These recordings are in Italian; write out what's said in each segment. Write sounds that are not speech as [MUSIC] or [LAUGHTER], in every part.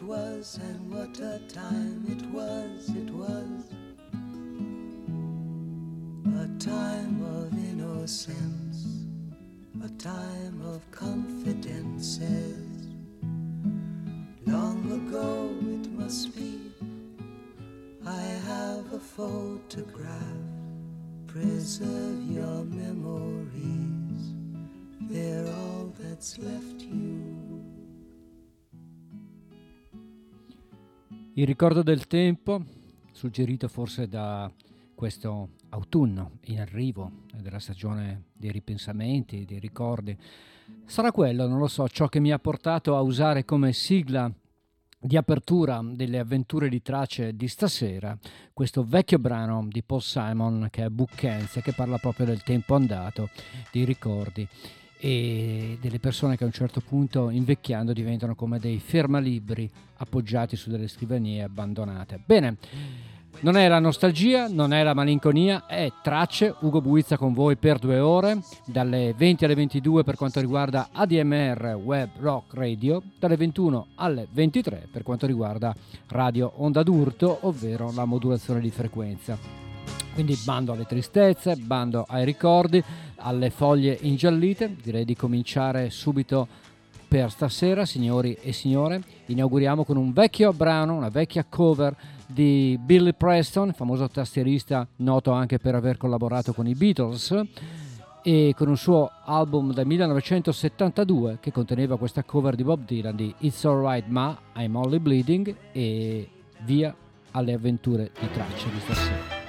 was, and what a time it was, it was. Il ricordo del tempo, suggerito forse da questo autunno in arrivo della stagione dei ripensamenti, dei ricordi, sarà quello, non lo so, ciò che mi ha portato a usare come sigla di apertura delle avventure di tracce di stasera questo vecchio brano di Paul Simon che è Buckenze che parla proprio del tempo andato, dei ricordi e delle persone che a un certo punto invecchiando diventano come dei fermalibri appoggiati su delle scrivanie abbandonate. Bene, non è la nostalgia, non è la malinconia, è tracce. Ugo Buizza con voi per due ore, dalle 20 alle 22 per quanto riguarda ADMR Web Rock Radio, dalle 21 alle 23 per quanto riguarda Radio Onda d'Urto, ovvero la modulazione di frequenza. Quindi bando alle tristezze, bando ai ricordi, alle foglie ingiallite. Direi di cominciare subito per stasera, signori e signore. Inauguriamo con un vecchio brano, una vecchia cover di Billy Preston, famoso tastierista noto anche per aver collaborato con i Beatles e con un suo album del 1972 che conteneva questa cover di Bob Dylan di It's Alright Ma, I'm Only Bleeding e via alle avventure di tracce di stasera.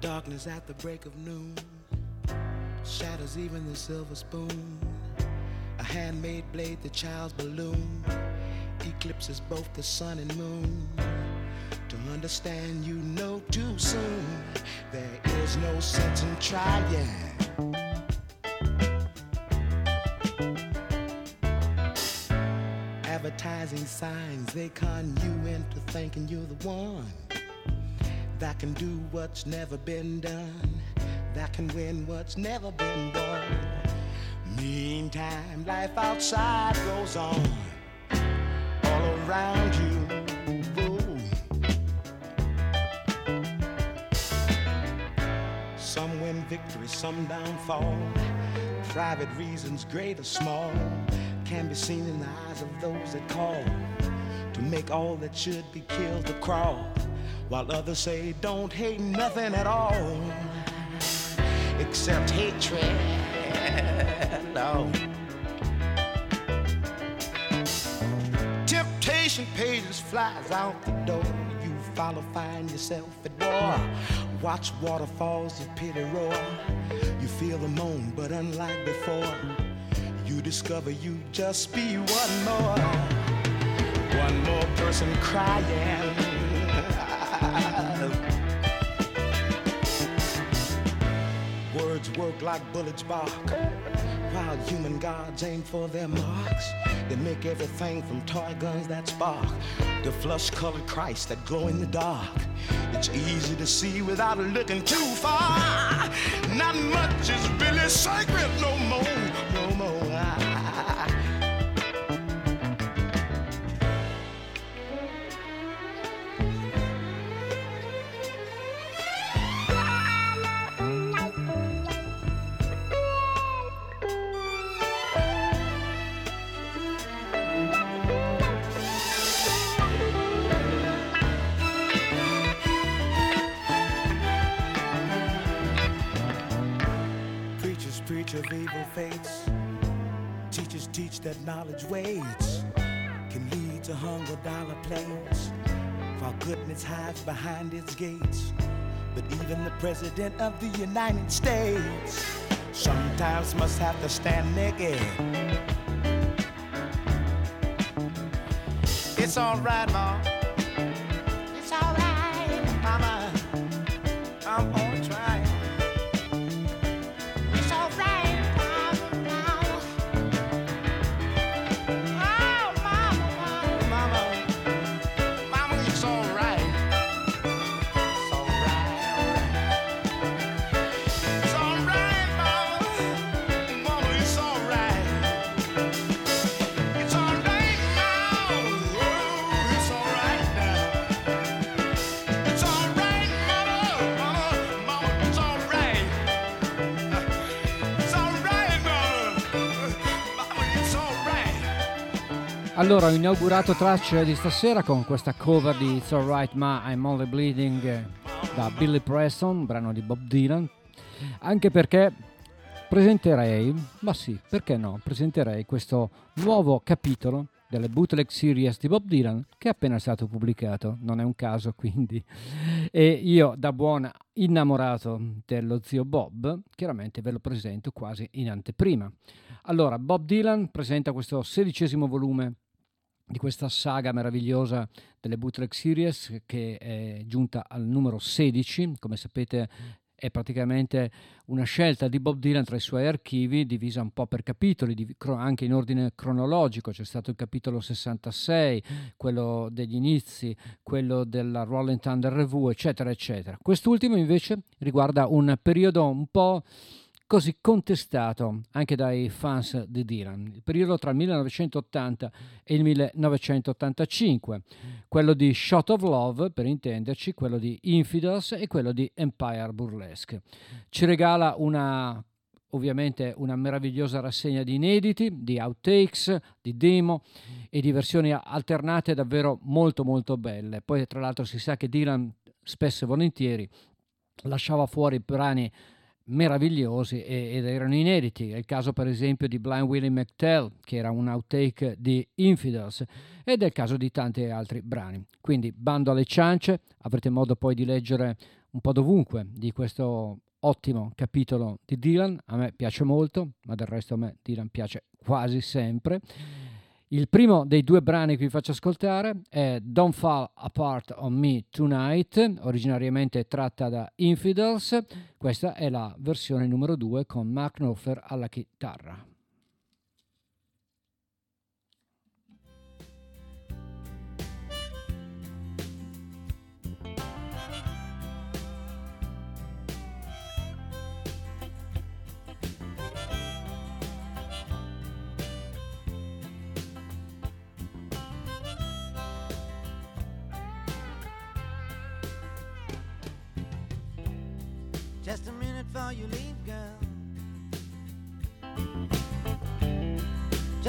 Darkness at the break of noon shatters even the silver spoon. A handmade blade, the child's balloon eclipses both the sun and moon. To understand you know too soon, there is no sense in trying. Advertising signs, they con you into thinking you're the one that can do what's never been done, that can win what's never been won. Meantime, life outside goes on all around you. Some win victory, some downfall. Private reasons, great or small, can be seen in the eyes of those that call to make all that should be killed to crawl. While others say, don't hate nothing at all, except hatred. [LAUGHS] no. Temptation pages flies out the door. You follow, find yourself at war. Watch waterfalls of pity roar. You feel the moan, but unlike before, you discover you just be one more. One more person crying. Work like bullets bark, while human gods aim for their marks. They make everything from toy guns that spark to flush colored Christ that glow in the dark. It's easy to see without looking too far. Not much is really sacred no more. Behind its gates. But even the President of the United States sometimes must have to stand naked. It's alright, Mom. Allora, ho inaugurato tracce di stasera con questa cover di It's Alright Ma I'm Only Bleeding da Billy Preston, brano di Bob Dylan, anche perché presenterei, ma sì, perché no, presenterei questo nuovo capitolo delle bootleg series di Bob Dylan che è appena stato pubblicato, non è un caso quindi. E io da buon innamorato dello zio Bob, chiaramente ve lo presento quasi in anteprima. Allora, Bob Dylan presenta questo sedicesimo volume di questa saga meravigliosa delle bootleg series che è giunta al numero 16, come sapete è praticamente una scelta di Bob Dylan tra i suoi archivi divisa un po' per capitoli, anche in ordine cronologico. C'è stato il capitolo 66, quello degli inizi, quello della Rolling Thunder Review, eccetera, eccetera. Quest'ultimo invece riguarda un periodo un po' così contestato anche dai fans di Dylan, il periodo tra il 1980 e il 1985, quello di Shot of Love, per intenderci, quello di Infidels e quello di Empire Burlesque. Ci regala una ovviamente una meravigliosa rassegna di inediti, di outtakes, di demo e di versioni alternate davvero molto molto belle. Poi tra l'altro si sa che Dylan spesso e volentieri lasciava fuori brani meravigliosi ed erano inediti. È il caso per esempio di Blind Willie McTell, che era un outtake di Infidels, ed è il caso di tanti altri brani. Quindi bando alle ciance, avrete modo poi di leggere un po' dovunque di questo ottimo capitolo di Dylan, a me piace molto, ma del resto a me Dylan piace quasi sempre. Il primo dei due brani che vi faccio ascoltare è Don't Fall Apart on Me Tonight, originariamente tratta da Infidels. Questa è la versione numero 2 con Mark Knopfler alla chitarra.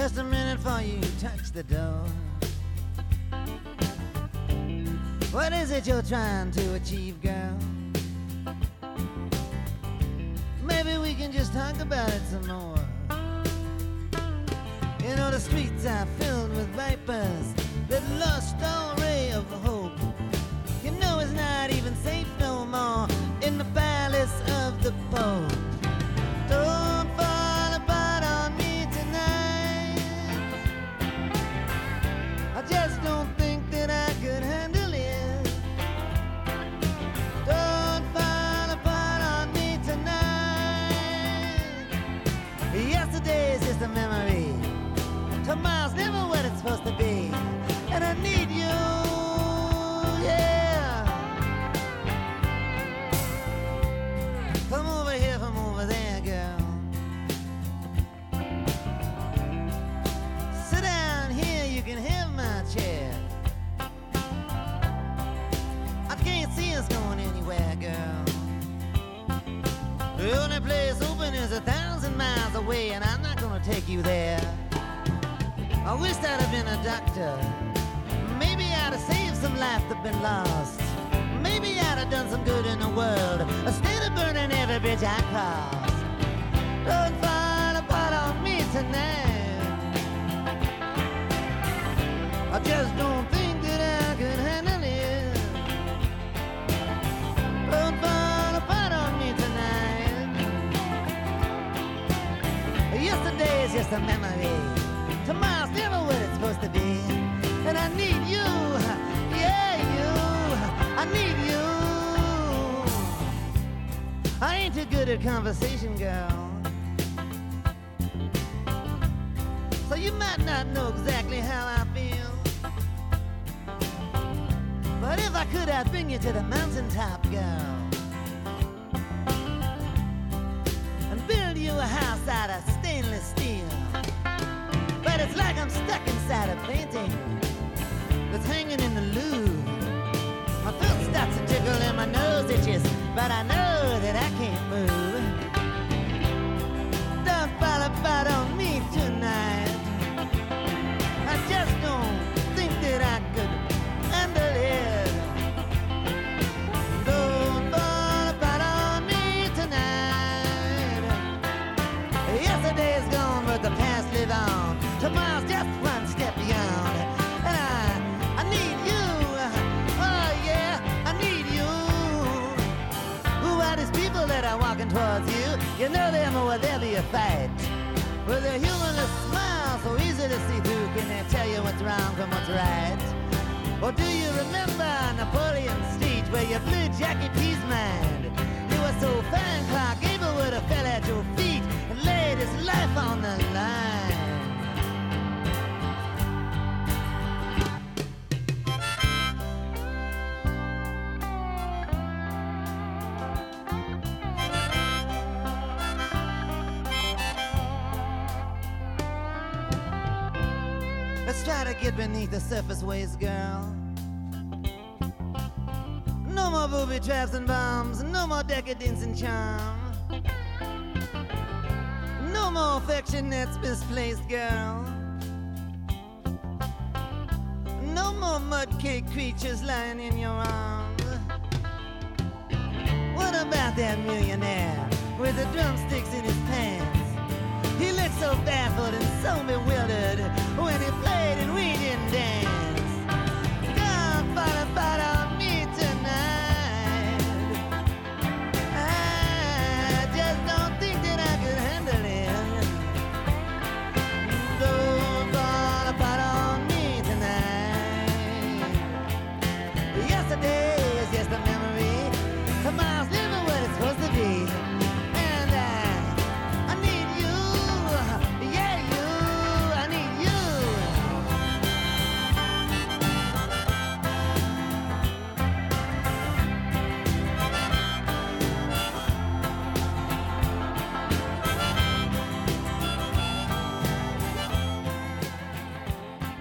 Just a minute before you touch the door. What is it you're trying to achieve, girl? Maybe we can just talk about it some more. You know, the streets are filled with vipers that lost all ray of hope. You know, it's not even safe no more in the palace of the Pope. And I need you. Yeah. Over here from over there, girl. Sit down here, you can have my chair. I can't see us going anywhere, girl. The only place open is a thousand miles away, and I'm not gonna take you there. I wish I'd have been a doctor. Maybe I'd have saved some life that been lost. Maybe I'd have done some good in the world instead of burning every bridge I crossed. Don't fall apart on me tonight. I just don't think that I can handle it. Don't fall apart on me tonight. Yesterday is just a memory. Tomorrow's never what it's supposed to be. And I need you. Yeah, you. I need you. I ain't too good at conversation, girl. So you might not know exactly how I feel. But if I could, I'd bring you to the mountaintop, girl. And build you a house out of like I'm stuck inside a painting that's hanging in the Louvre. My throat starts to tickle and my nose itches, but I know that I can't move. Don't fall apart towards you. You know them or there'll be a fight. With a humorless smile so easy to see through, can they tell you what's wrong from what's right? Or do you remember Napoleon's speech where you blew Jackie P's mind? You were so fine, Clark Gable would have fell at your feet and laid his life on the line. Beneath the surface waves, girl. No more booby traps and bombs, no more decadence and charm. No more affection that's misplaced, girl. No more mudcake creatures lying in your arms. What about that millionaire with the drumsticks in his pants? He looked so baffled and so bewildered when he played and we didn't dance. Don't fall apart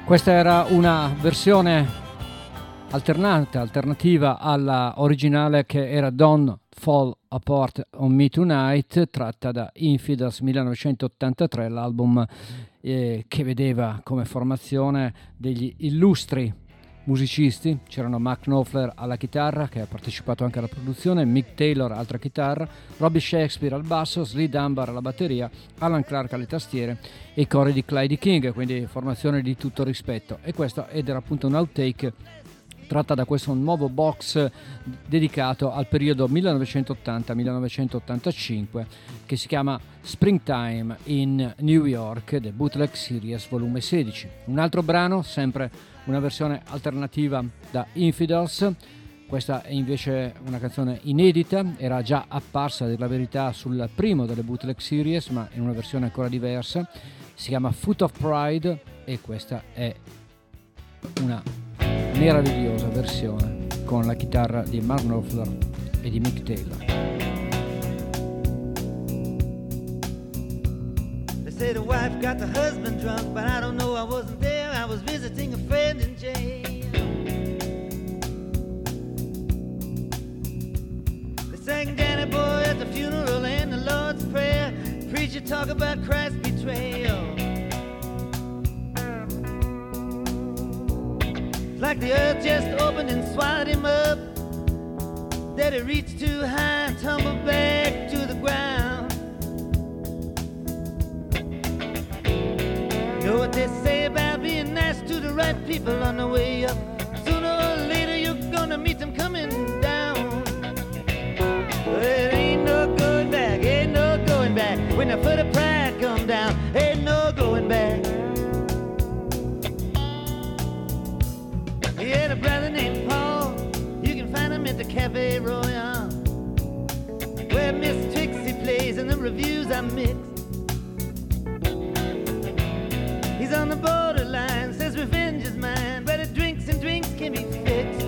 Questa era una versione alternata, alternativa alla originale che era Don't Fall Apart on Me Tonight, tratta da Infidels 1983, l'album eh, che vedeva come formazione degli illustri musicisti, c'erano Mark Knopfler alla chitarra che ha partecipato anche alla produzione, Mick Taylor altra chitarra, Robbie Shakespeare al basso, Slee Dunbar alla batteria, Alan Clark alle tastiere e i cori di Clyde King, quindi formazione di tutto rispetto. E questo ed era appunto un outtake tratta da questo nuovo box dedicato al periodo 1980-1985 che si chiama Springtime in New York, The Bootleg Series volume 16. Un altro brano, sempre una versione alternativa da Infidels. Questa è invece una canzone inedita, era già apparsa a dire la verità sul primo delle bootleg series, ma in una versione ancora diversa. Si chiama Foot of Pride e questa è una meravigliosa versione con la chitarra di Mark Knopfler e di Mick Taylor. Say the wife got the husband drunk, but I don't know, I wasn't there. I was visiting a friend in jail. They sang Danny Boy at the funeral and the Lord's Prayer. Preacher talk about Christ's betrayal. It's like the earth just opened and swallowed him up. That he reached too high and tumbled back to the ground. Know what they say about being nice to the right people on the way up. Sooner or later you're gonna meet them coming down. But it ain't no going back, ain't no going back. When the foot of pride come down, ain't no going back. He had a brother named Paul. You can find him at the Cafe Royal. Where Miss Trixie plays and the reviews are mixed. On the borderline, says revenge is mine, but it drinks and drinks can be fixed.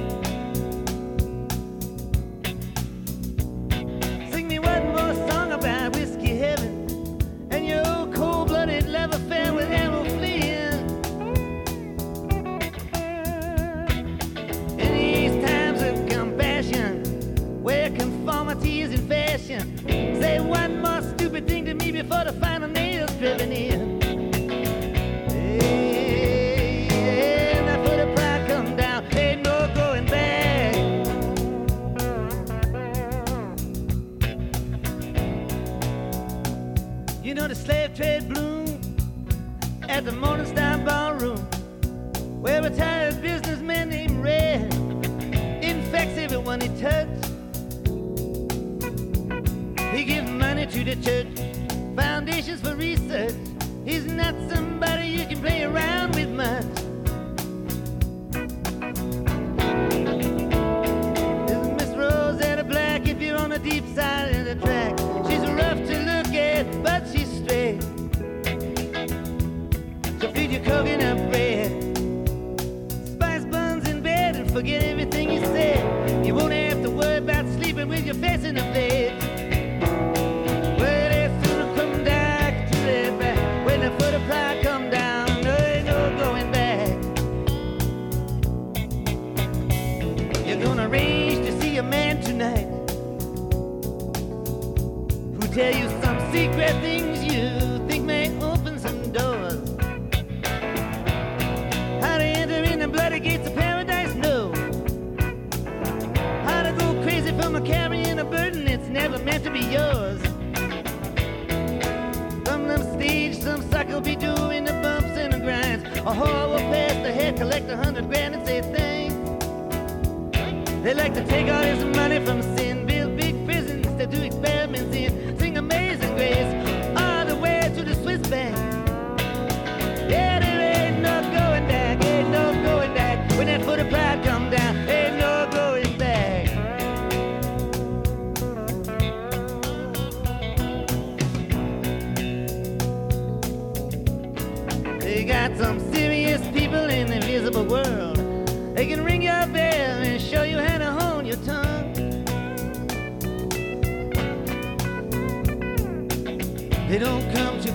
Sing me one more song about whiskey heaven and your old cold-blooded love affair with Errol Flynn. In these times of compassion, where conformity is in fashion, say one more stupid thing to me before the final nail's driven in. The church, foundations for research. He's not somebody you can play around with much. This is Miss Rosetta Black if you're on the deep side of the track. She's rough to look at, but she's straight. So feed your coconut bread, spice buns in bed, and forget everything you said. You won't have to worry about sleeping with your face in the bed. They like to take all this money from sin,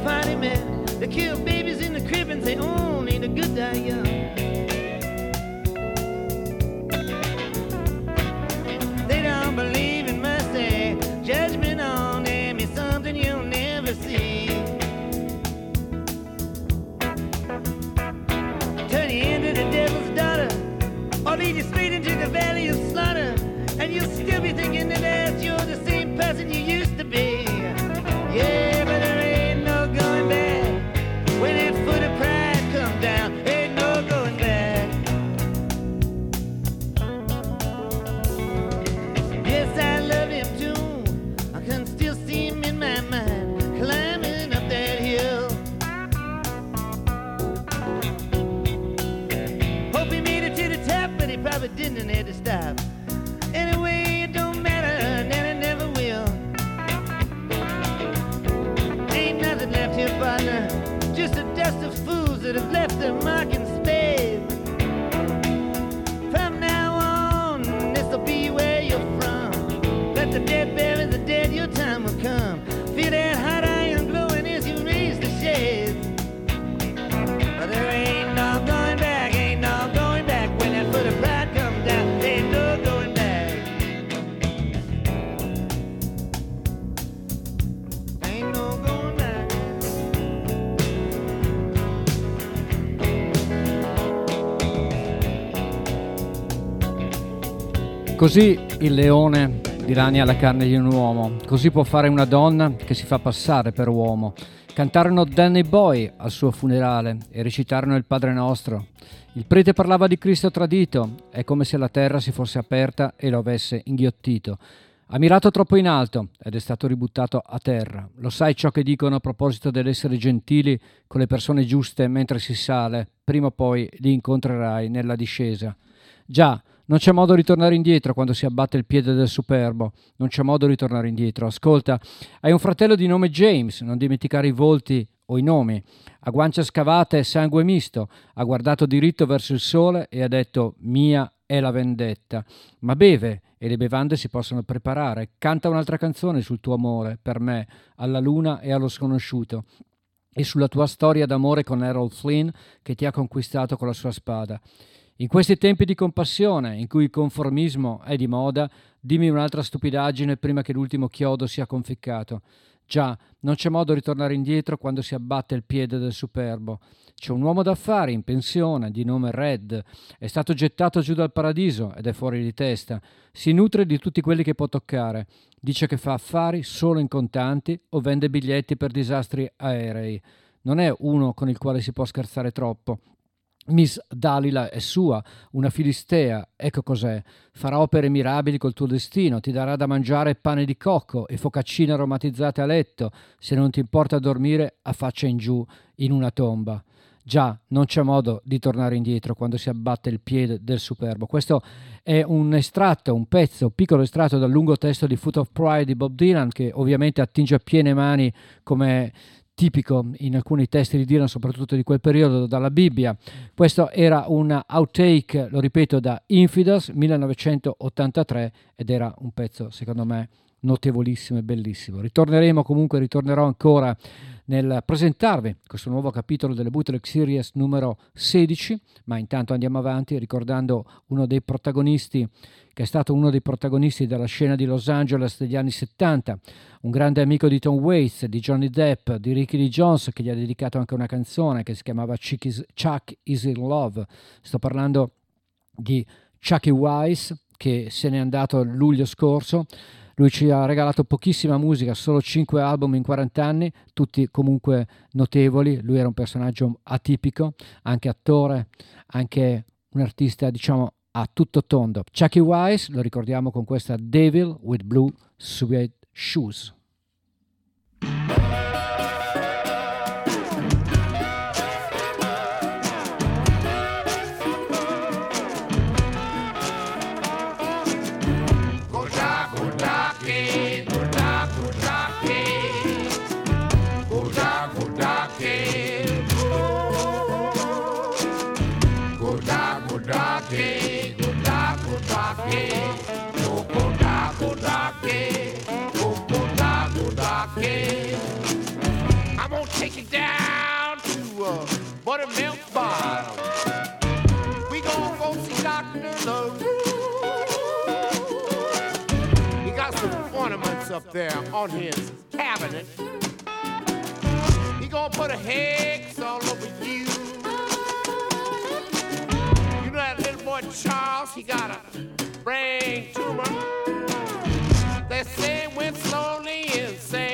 party men. They kill babies in the crib and say oh, only the good die young. didn't it? Così il leone dilania la carne di un uomo, così può fare una donna che si fa passare per uomo. Cantarono Danny Boy al suo funerale e recitarono il Padre Nostro. Il prete parlava di Cristo tradito, è come se la terra si fosse aperta e lo avesse inghiottito. Ha mirato troppo in alto ed è stato ributtato a terra. Lo sai ciò che dicono a proposito dell'essere gentili con le persone giuste mentre si sale? Prima o poi li incontrerai nella discesa. Già, non c'è modo di tornare indietro quando si abbatte il piede del superbo. Non c'è modo di tornare indietro. Ascolta, hai un fratello di nome James, non dimenticare i volti o i nomi. A guance scavate e sangue misto, ha guardato diritto verso il sole e ha detto mia è la vendetta. Ma beve e le bevande si possono preparare. Canta un'altra canzone sul tuo amore, per me, alla luna e allo sconosciuto. E sulla tua storia d'amore con Errol Flynn che ti ha conquistato con la sua spada. In questi tempi di compassione, in cui il conformismo è di moda, dimmi un'altra stupidaggine prima che l'ultimo chiodo sia conficcato. Già, non c'è modo di tornare indietro quando si abbatte il piede del superbo. C'è un uomo d'affari in pensione di nome Red, è stato gettato giù dal paradiso ed è fuori di testa. Si nutre di tutti quelli che può toccare. Dice che fa affari solo in contanti o vende biglietti per disastri aerei. Non è uno con il quale si può scherzare troppo. Miss Dalila è sua, una filistea, ecco cos'è. Farà opere mirabili col tuo destino, ti darà da mangiare pane di cocco e focaccine aromatizzate a letto, se non ti importa dormire a faccia in giù in una tomba. Già, non c'è modo di tornare indietro quando si abbatte il piede del superbo. Questo è un estratto, un pezzo, un piccolo estratto dal lungo testo di Foot of Pride di Bob Dylan che ovviamente attinge a piene mani come tipico in alcuni testi di Dylan, soprattutto di quel periodo, dalla Bibbia. Questo era un outtake, lo ripeto, da Infidels 1983 ed era un pezzo, secondo me, notevolissimo e bellissimo. Ritorneremo comunque, ritornerò ancora nel presentarvi questo nuovo capitolo delle Bootleg Series numero 16, ma intanto andiamo avanti ricordando uno dei protagonisti che è stato uno dei protagonisti della scena di Los Angeles degli anni 70, un grande amico di Tom Waits, di Johnny Depp, di Ricky Lee Jones che gli ha dedicato anche una canzone che si chiamava Chuck is, Chuck is in Love. Sto parlando di Chucky Wise che se n'è andato luglio scorso lui ci ha regalato pochissima musica, solo 5 album in 40 anni, tutti comunque notevoli. Lui era un personaggio atipico, anche attore, anche un artista, diciamo, a tutto tondo. Chucky Wise lo ricordiamo con questa Devil with Blue Suede Shoes. Buttermilk bottom. We gon' go see Dr. LaRue. He got some ornaments up there on his cabinet. He gonna put a hex all over you. You know that little boy Charles, he got a brain tumor. They say went slowly insane.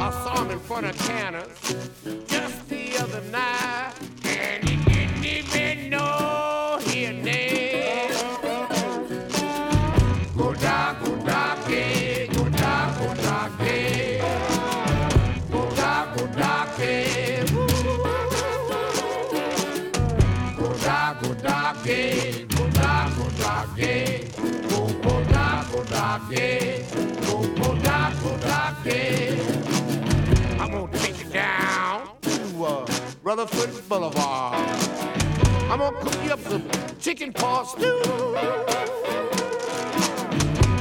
I saw him in front of Canner's Boulevard. I'm gonna cook you up some chicken paw stew.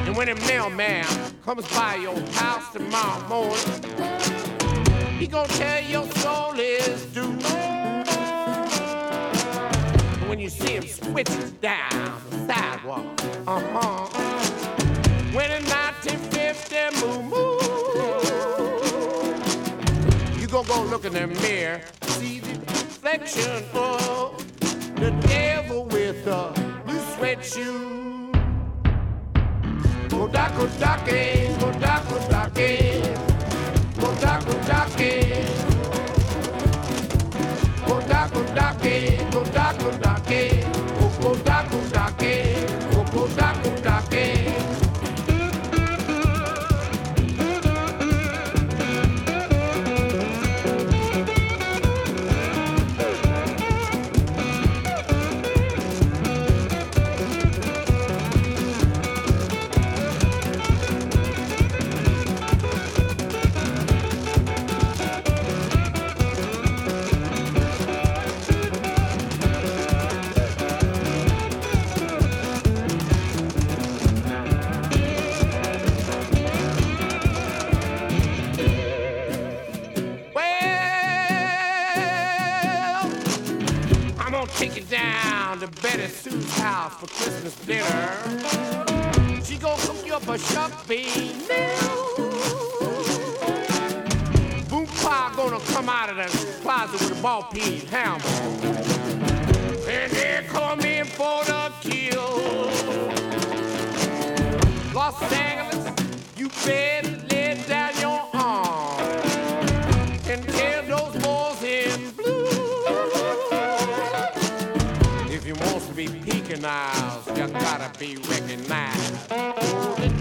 And when a mailman comes by your house tomorrow morning, he gonna tell your soul is due. And when you see him switching down the sidewalk, uh-huh. When in 1950 moo go look in the mirror, see the reflection of the devil with a blue sweatshirt. Kodako dake, kodako dake, kodako dake, kodako dake. Betty Sue's house for Christmas dinner. She gonna cook you up a shark bean meal. Boom Pa gonna come out of the closet with a ball peen hammer. And here come in for the kill. Los Angeles, you better let down your arm You gotta be recognized.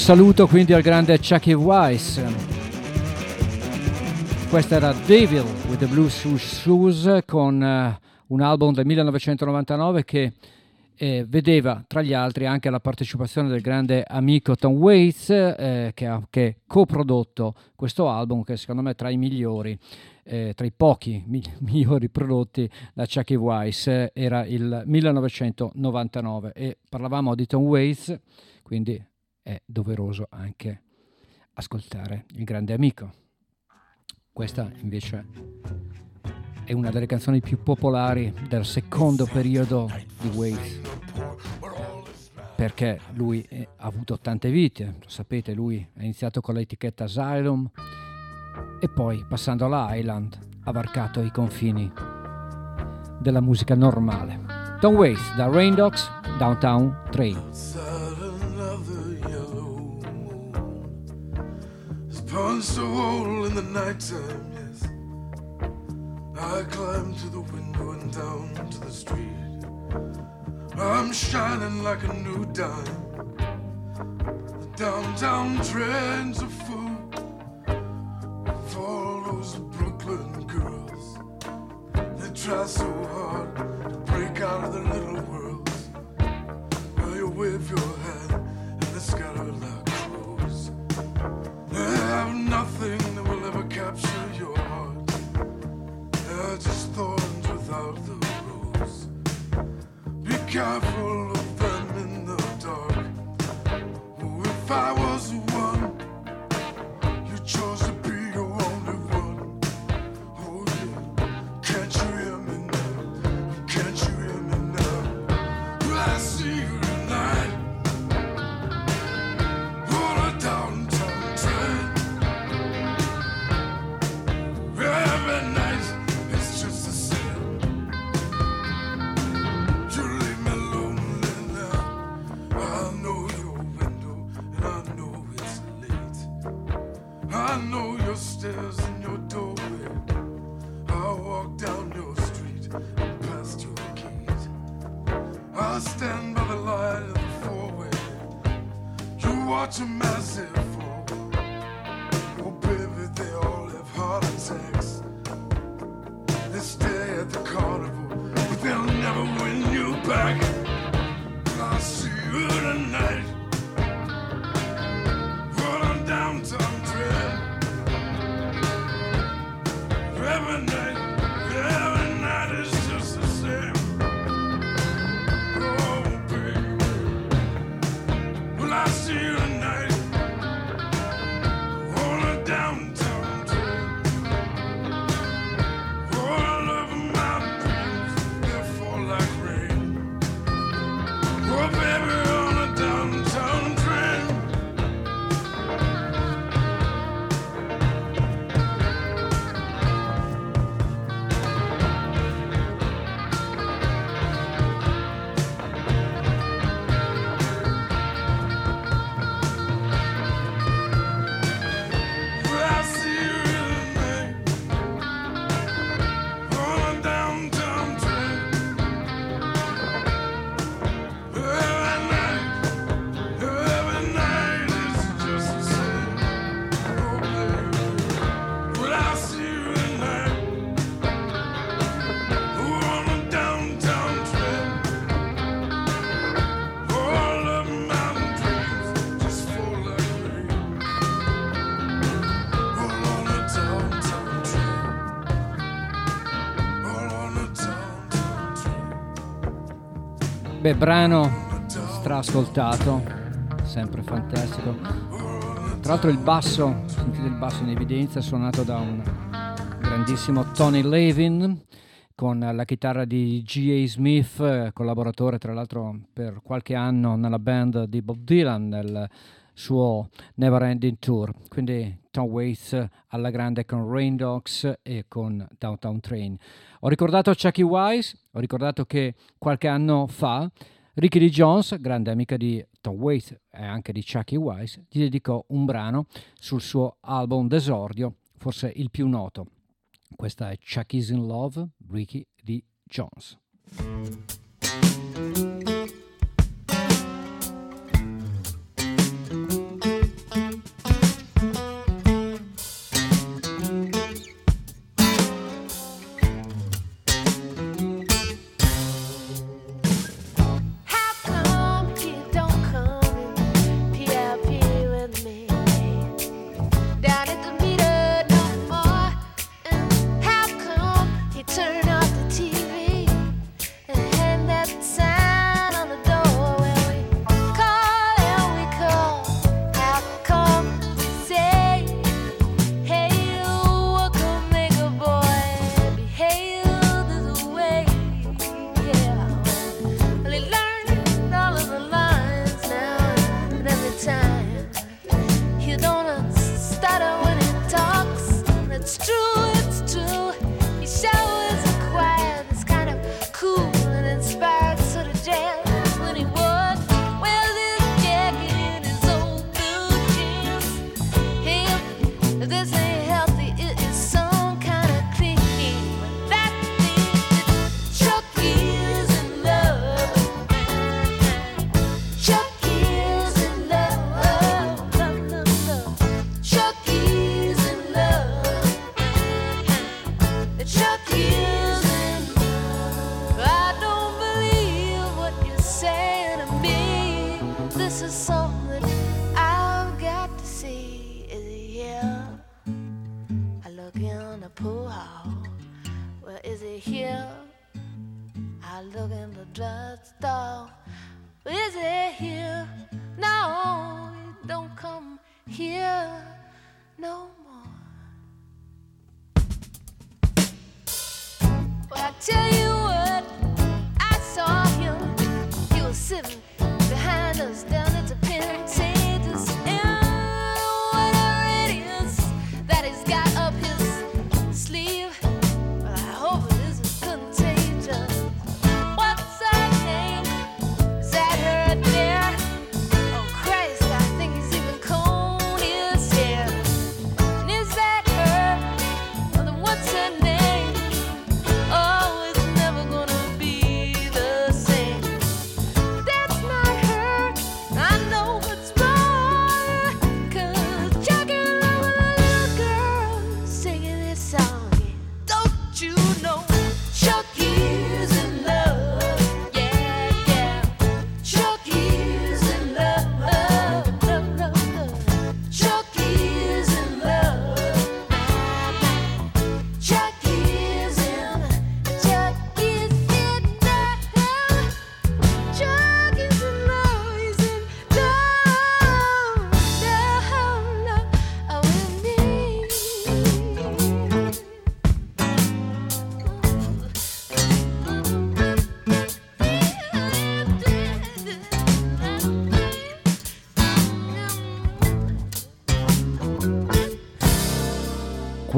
Saluto quindi al grande Chucky Weiss. Questa era Devil with the Blue Shoes con eh, un album del 1999 che eh, vedeva tra gli altri anche la partecipazione del grande amico Tom Waits eh, che ha che coprodotto questo album che secondo me è tra i migliori, eh, tra i pochi mi- [LAUGHS] migliori prodotti da Chucky Weiss era il 1999 e parlavamo di Tom Waits quindi è doveroso anche ascoltare il grande amico. Questa invece è una delle canzoni più popolari del secondo periodo di Waits perché lui eh, ha avuto tante vite, lo sapete, lui ha iniziato con l'etichetta Asylum e poi passando alla Island ha varcato i confini della musica normale. Tom Waits da Rain Dogs Downtown Train. Punched a hole in the nighttime, yes. I climb to the window and down to the street. I'm shining like a new dime. The downtown trends are full for all those Brooklyn girls. They try so hard to break out of their little worlds. Well, you wave your hand and they scatter. They have nothing that will ever capture your heart. They're just thorns without the rose. Be careful of them in the dark. Oh, if I was Beh, brano strascoltato, sempre fantastico. Tra l'altro il basso, sentite il basso in evidenza, suonato da un grandissimo Tony Levin con la chitarra di G.A. Smith, collaboratore tra l'altro per qualche anno nella band di Bob Dylan nel suo Never Ending Tour. Quindi Tom Waits alla grande con Rain Dogs e con Downtown Train. Ho ricordato Chucky Wise, ho ricordato che qualche anno fa Ricky D. Jones, grande amica di Tom Waits e anche di Chucky Wise, gli dedicò un brano sul suo album d'esordio, forse il più noto. Questa è Chucky's in Love, Ricky D. Jones. here? I look in the drugstore. Is it here? No, it don't come here no more. Well, I tell you what, I saw him. He was sitting behind us.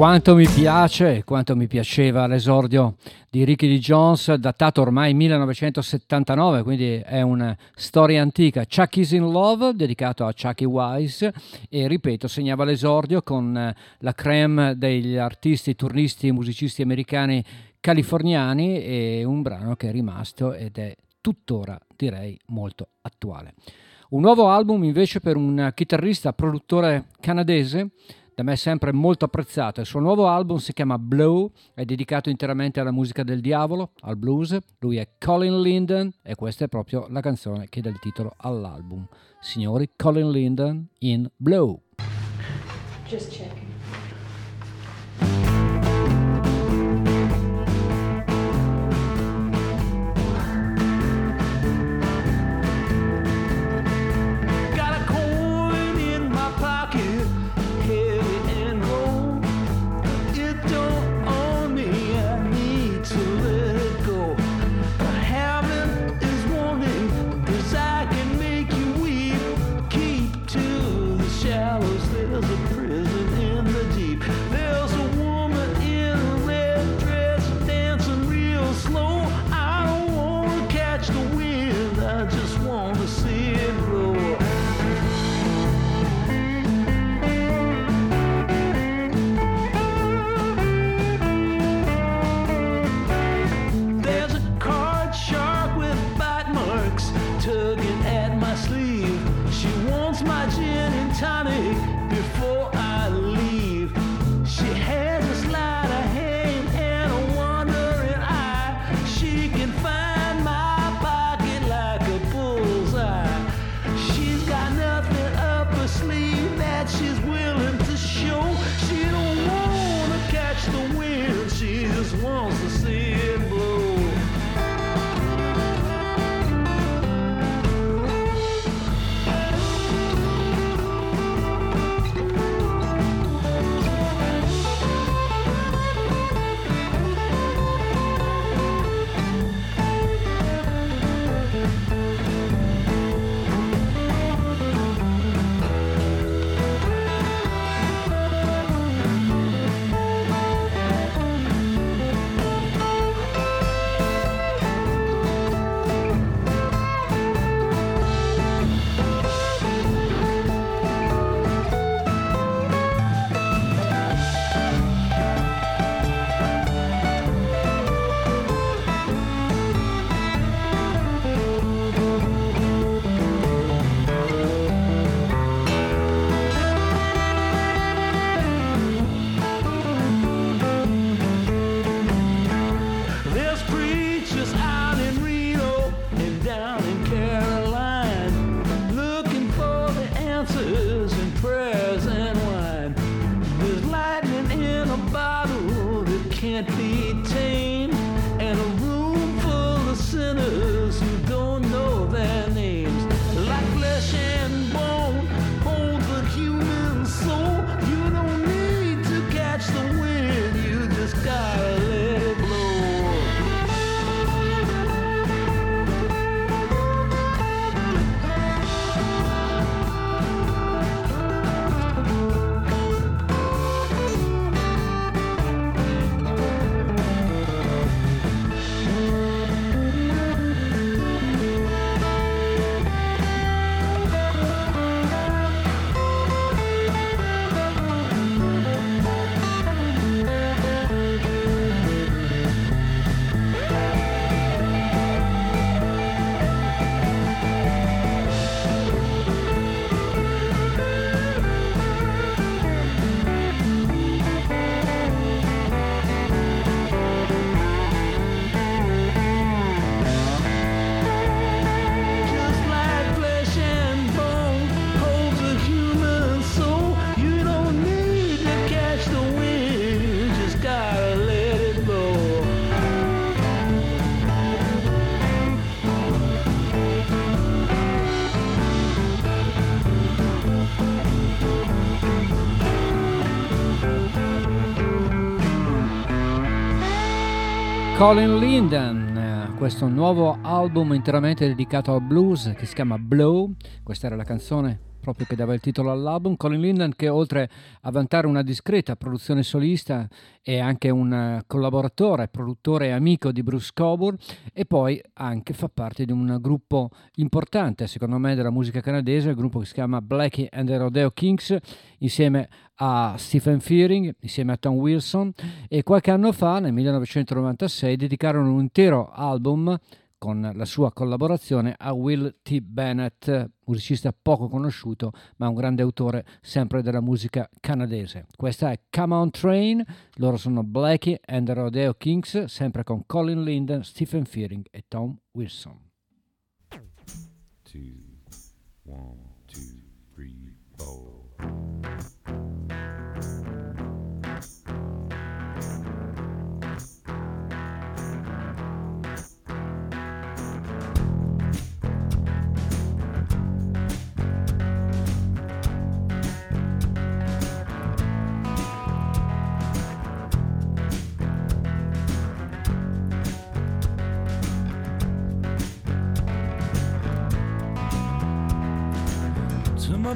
Quanto mi piace, quanto mi piaceva l'esordio di Ricky D. Jones, datato ormai 1979, quindi è una storia antica. Chucky's in Love, dedicato a Chucky Wise, e ripeto, segnava l'esordio con la creme degli artisti, turnisti e musicisti americani californiani e un brano che è rimasto ed è tuttora, direi, molto attuale. Un nuovo album invece per un chitarrista, produttore canadese, da me sempre molto apprezzato. Il suo nuovo album si chiama Blow, è dedicato interamente alla musica del diavolo, al blues. Lui è Colin Linden e questa è proprio la canzone che dà il titolo all'album. Signori, Colin Linden in Blow. Just checking. Colin Linden, eh, questo nuovo album interamente dedicato al blues che si chiama Blow, questa era la canzone proprio che dava il titolo all'album. Colin Linden che oltre a vantare una discreta produzione solista è anche un eh, collaboratore, produttore e amico di Bruce Coburn e poi anche fa parte di un gruppo importante secondo me della musica canadese, il gruppo che si chiama Blackie and the Rodeo Kings insieme a Stephen Fearing, insieme a Tom Wilson e qualche anno fa nel 1996 dedicarono un intero album con la sua collaborazione a Will T. Bennett, musicista poco conosciuto ma un grande autore sempre della musica canadese. Questa è Come On Train, loro sono Blackie and the Rodeo Kings, sempre con Colin Linden, Stephen Fearing e Tom Wilson. Two, one. my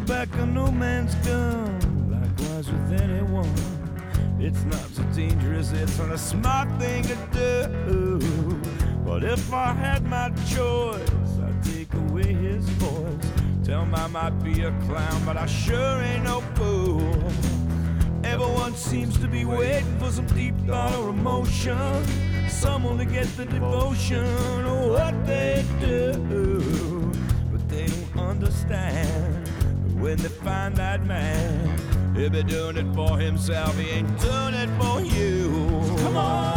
back a no man's gun, likewise with anyone. It's not so dangerous, it's not a smart thing to do. But if I had my choice, I'd take away his voice. Tell him I might be a clown, but I sure ain't no fool. Everyone seems to be waiting for some deep thought or emotion. Someone to get the devotion of what they do. But they don't understand when they find that man. He'll be doing it for himself, he ain't doing it for you. Come on,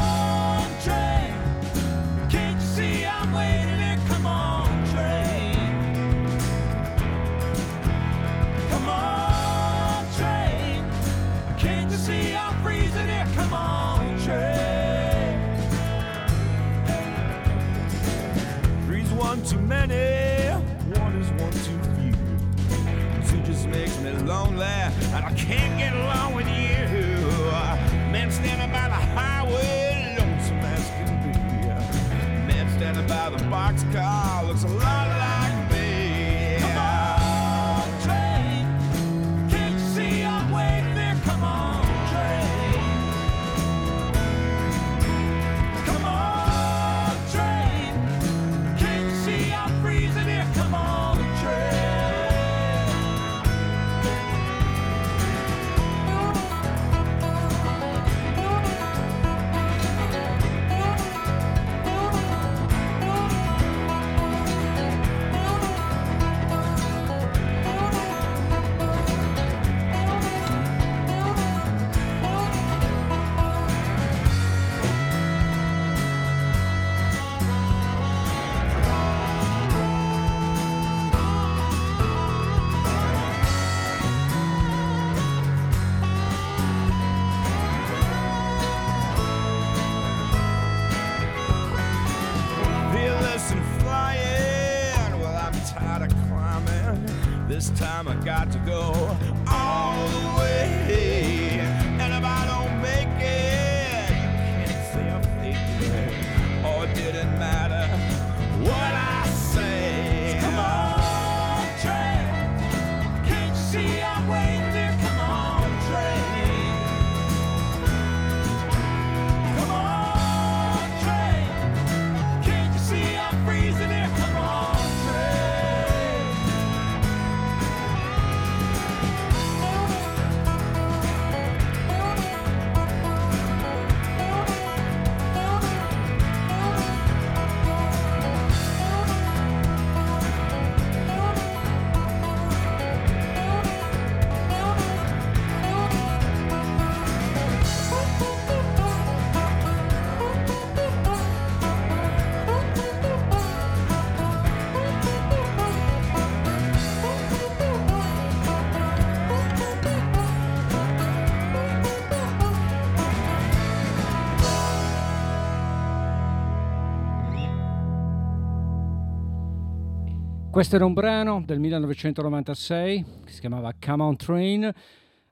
Questo era un brano del 1996 che si chiamava Come On Train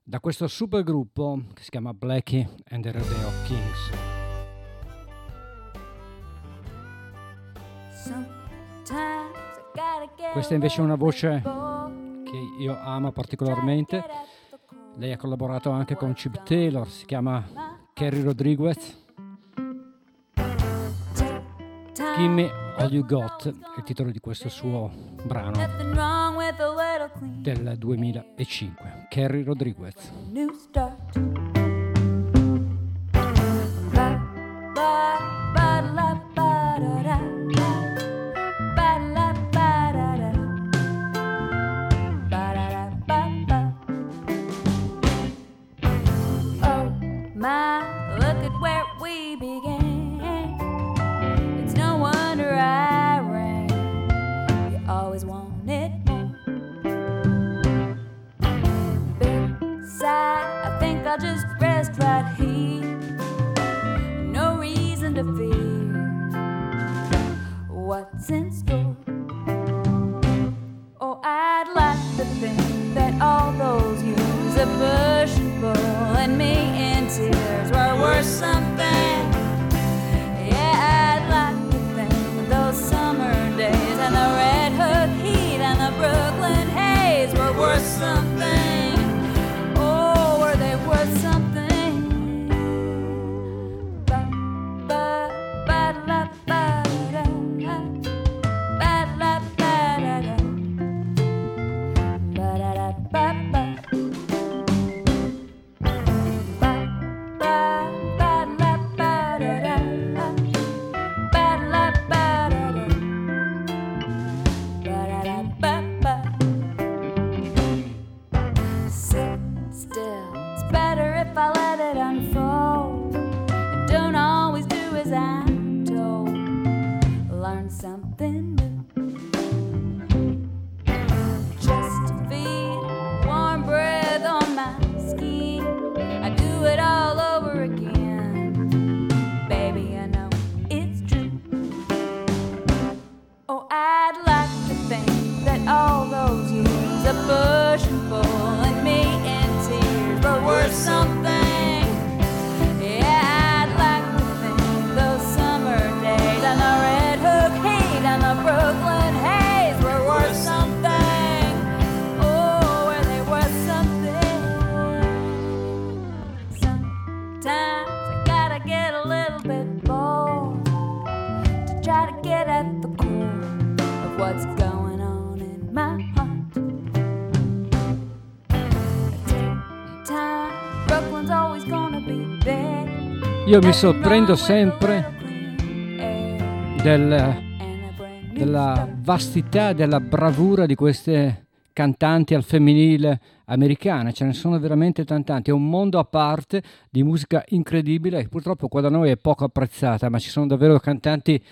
da questo supergruppo che si chiama Blackie and the Rodeo Kings. Questa invece è una voce che io amo particolarmente. Lei ha collaborato anche con Chip Taylor, si chiama Kerry Rodriguez. Me All You Got è il titolo di questo suo brano del 2005. Kerry Rodriguez. All those years of push and pull and me in tears were worth something. Io mi sorprendo sempre del, della vastità, della bravura di queste cantanti al femminile americane, ce ne sono veramente tanti, è un mondo a parte di musica incredibile che purtroppo qua da noi è poco apprezzata, ma ci sono davvero cantanti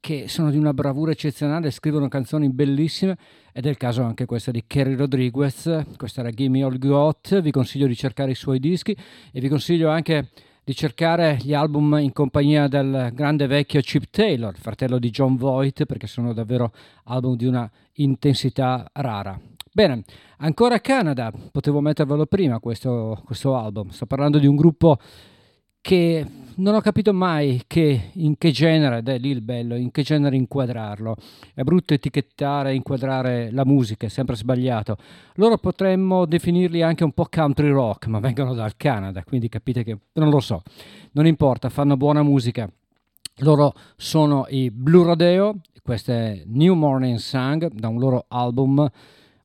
che sono di una bravura eccezionale, scrivono canzoni bellissime ed è il caso anche questa di Kerry Rodriguez, questa era Gimme All Got, vi consiglio di cercare i suoi dischi e vi consiglio anche di cercare gli album in compagnia del grande vecchio Chip Taylor, fratello di John Voight, perché sono davvero album di una intensità rara. Bene, ancora Canada, potevo mettervelo prima questo, questo album, sto parlando di un gruppo che non ho capito mai che, in che genere, ed è lì il bello, in che genere inquadrarlo. È brutto etichettare inquadrare la musica, è sempre sbagliato. Loro potremmo definirli anche un po' country rock, ma vengono dal Canada, quindi capite che non lo so. Non importa, fanno buona musica. Loro sono i Blue Rodeo, questo è New Morning Song, da un loro album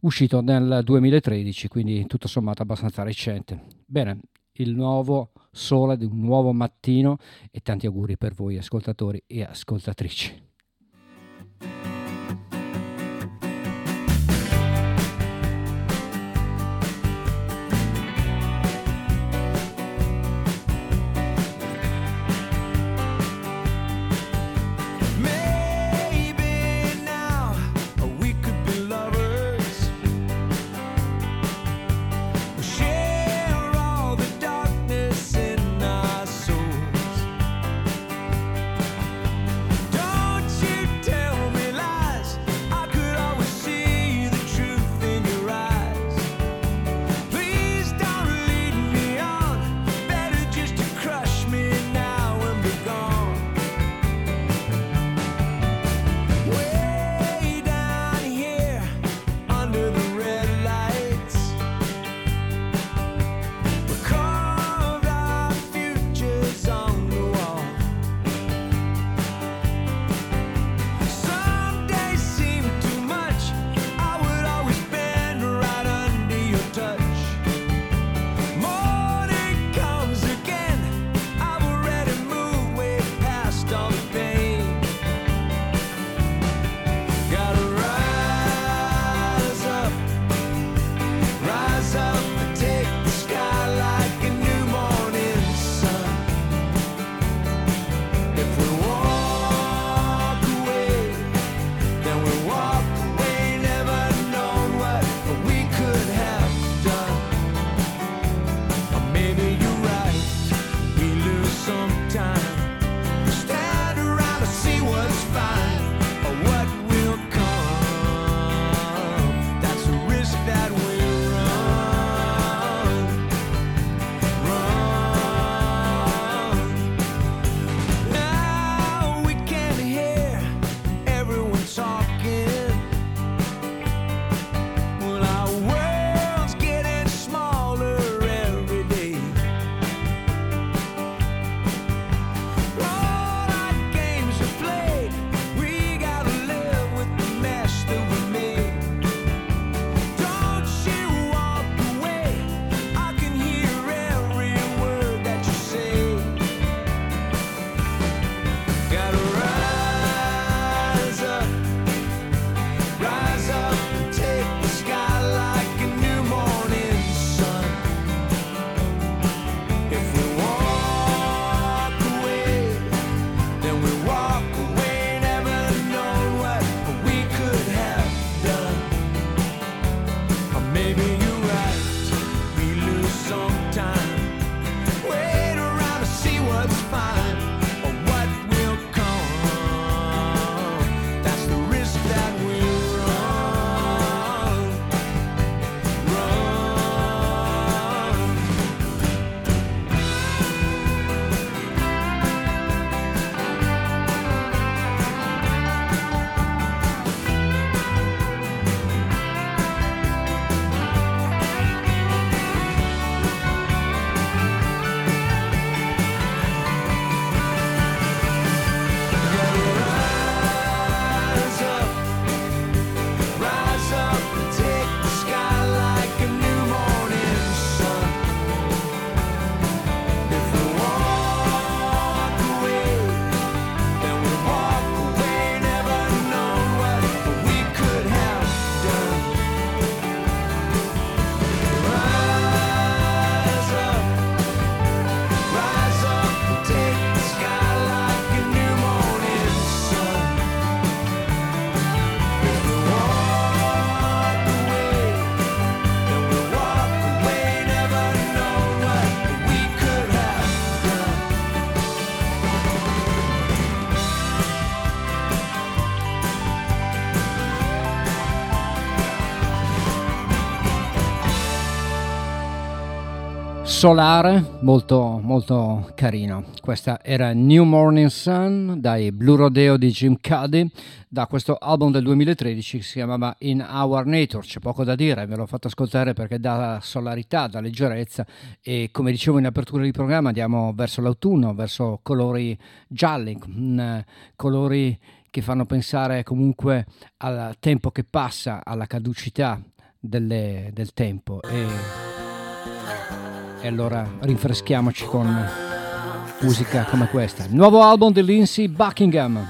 uscito nel 2013, quindi tutto sommato abbastanza recente. Bene, il nuovo sole di un nuovo mattino e tanti auguri per voi ascoltatori e ascoltatrici. Solare, molto, molto carino. Questa era New Morning Sun dai Blue Rodeo di Jim Cuddy, da questo album del 2013 che si chiamava In Our Nature. C'è poco da dire, ve l'ho fatto ascoltare perché dà solarità, dà leggerezza e come dicevo in apertura di programma andiamo verso l'autunno, verso colori gialli, mh, colori che fanno pensare comunque al tempo che passa, alla caducità delle, del tempo. E e allora rinfreschiamoci con musica come questa. Il nuovo album di Lindsay Buckingham.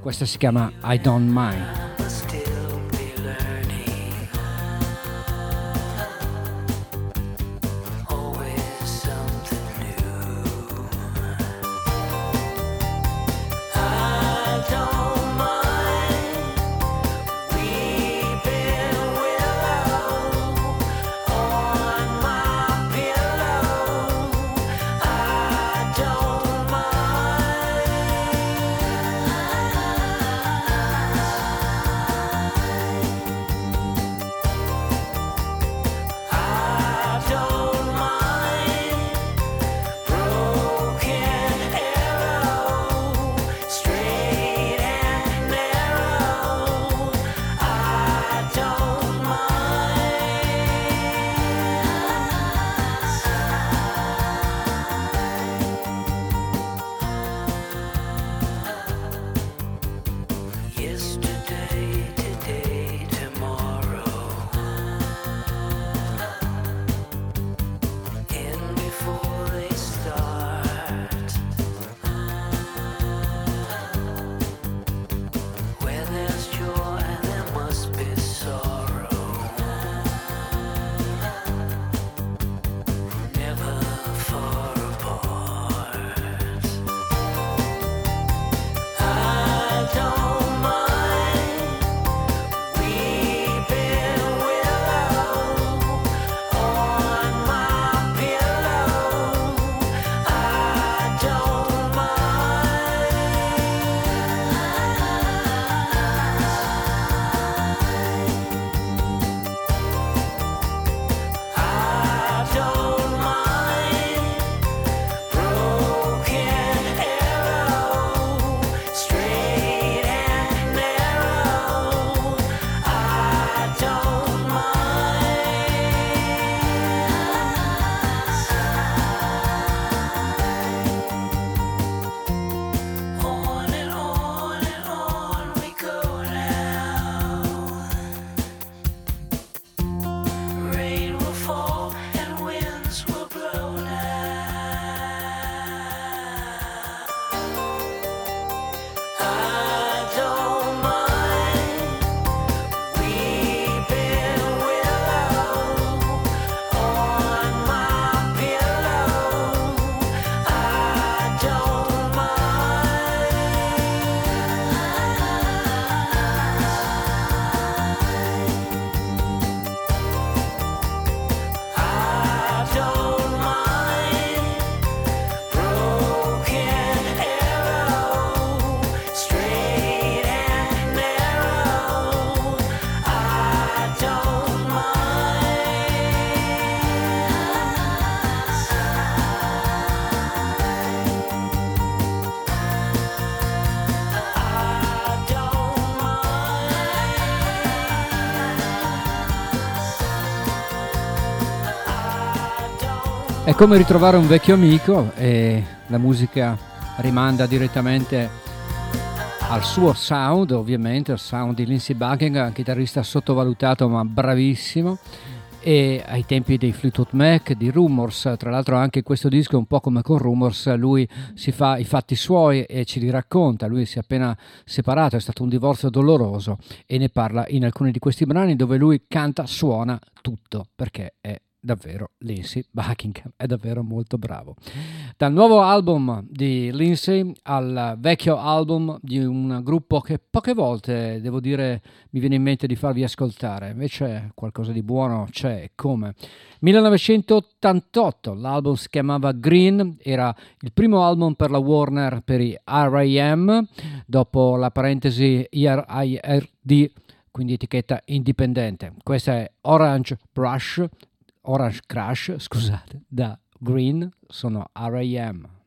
Questa si chiama I Don't Mind. Come ritrovare un vecchio amico e la musica rimanda direttamente al suo sound, ovviamente, al sound di Lindsey Buckingham, chitarrista sottovalutato ma bravissimo, e ai tempi dei Fleetwood Mac, di Rumors, tra l'altro anche questo disco un po' come con Rumors, lui si fa i fatti suoi e ce li racconta, lui si è appena separato, è stato un divorzio doloroso e ne parla in alcuni di questi brani dove lui canta, suona tutto, perché è davvero Lindsay Buckingham, è davvero molto bravo. Dal nuovo album di Lindsay al vecchio album di un gruppo che poche volte, devo dire, mi viene in mente di farvi ascoltare, invece qualcosa di buono c'è, come 1988, l'album si chiamava Green, era il primo album per la Warner per i R.I.M., dopo la parentesi IRIRD quindi etichetta indipendente. Questa è Orange Brush, Orange Crash, scusate, da Green, sono R.A.M.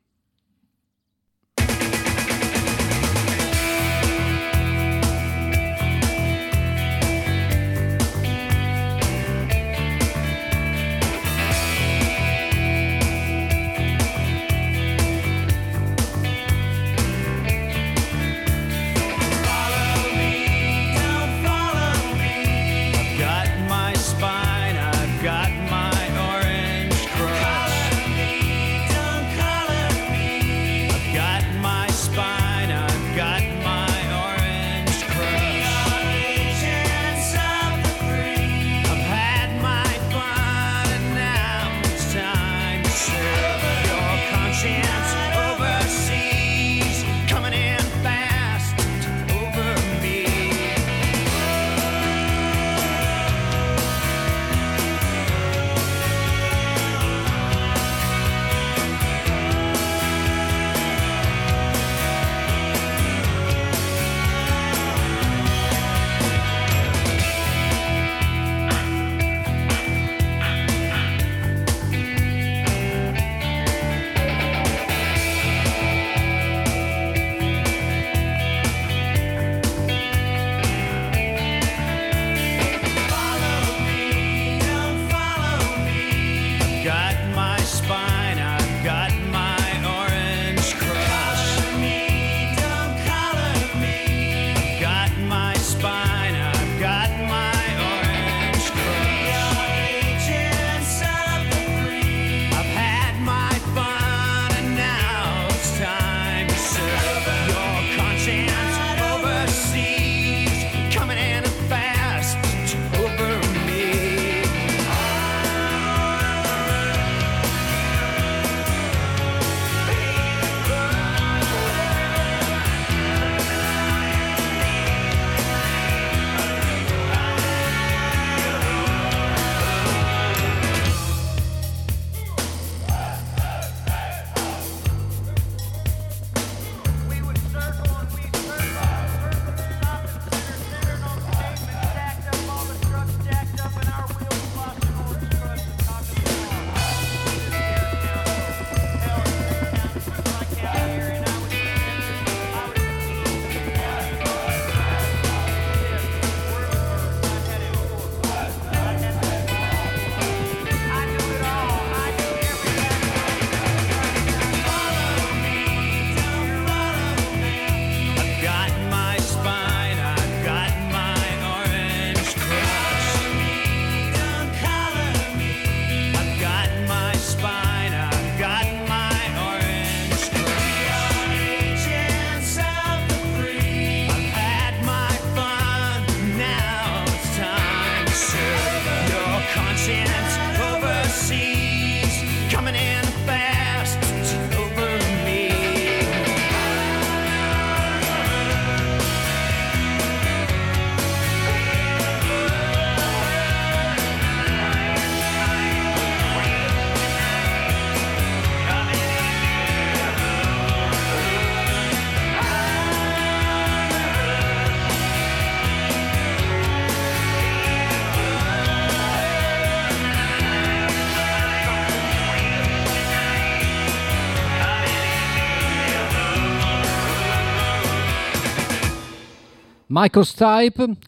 Michael Stipe,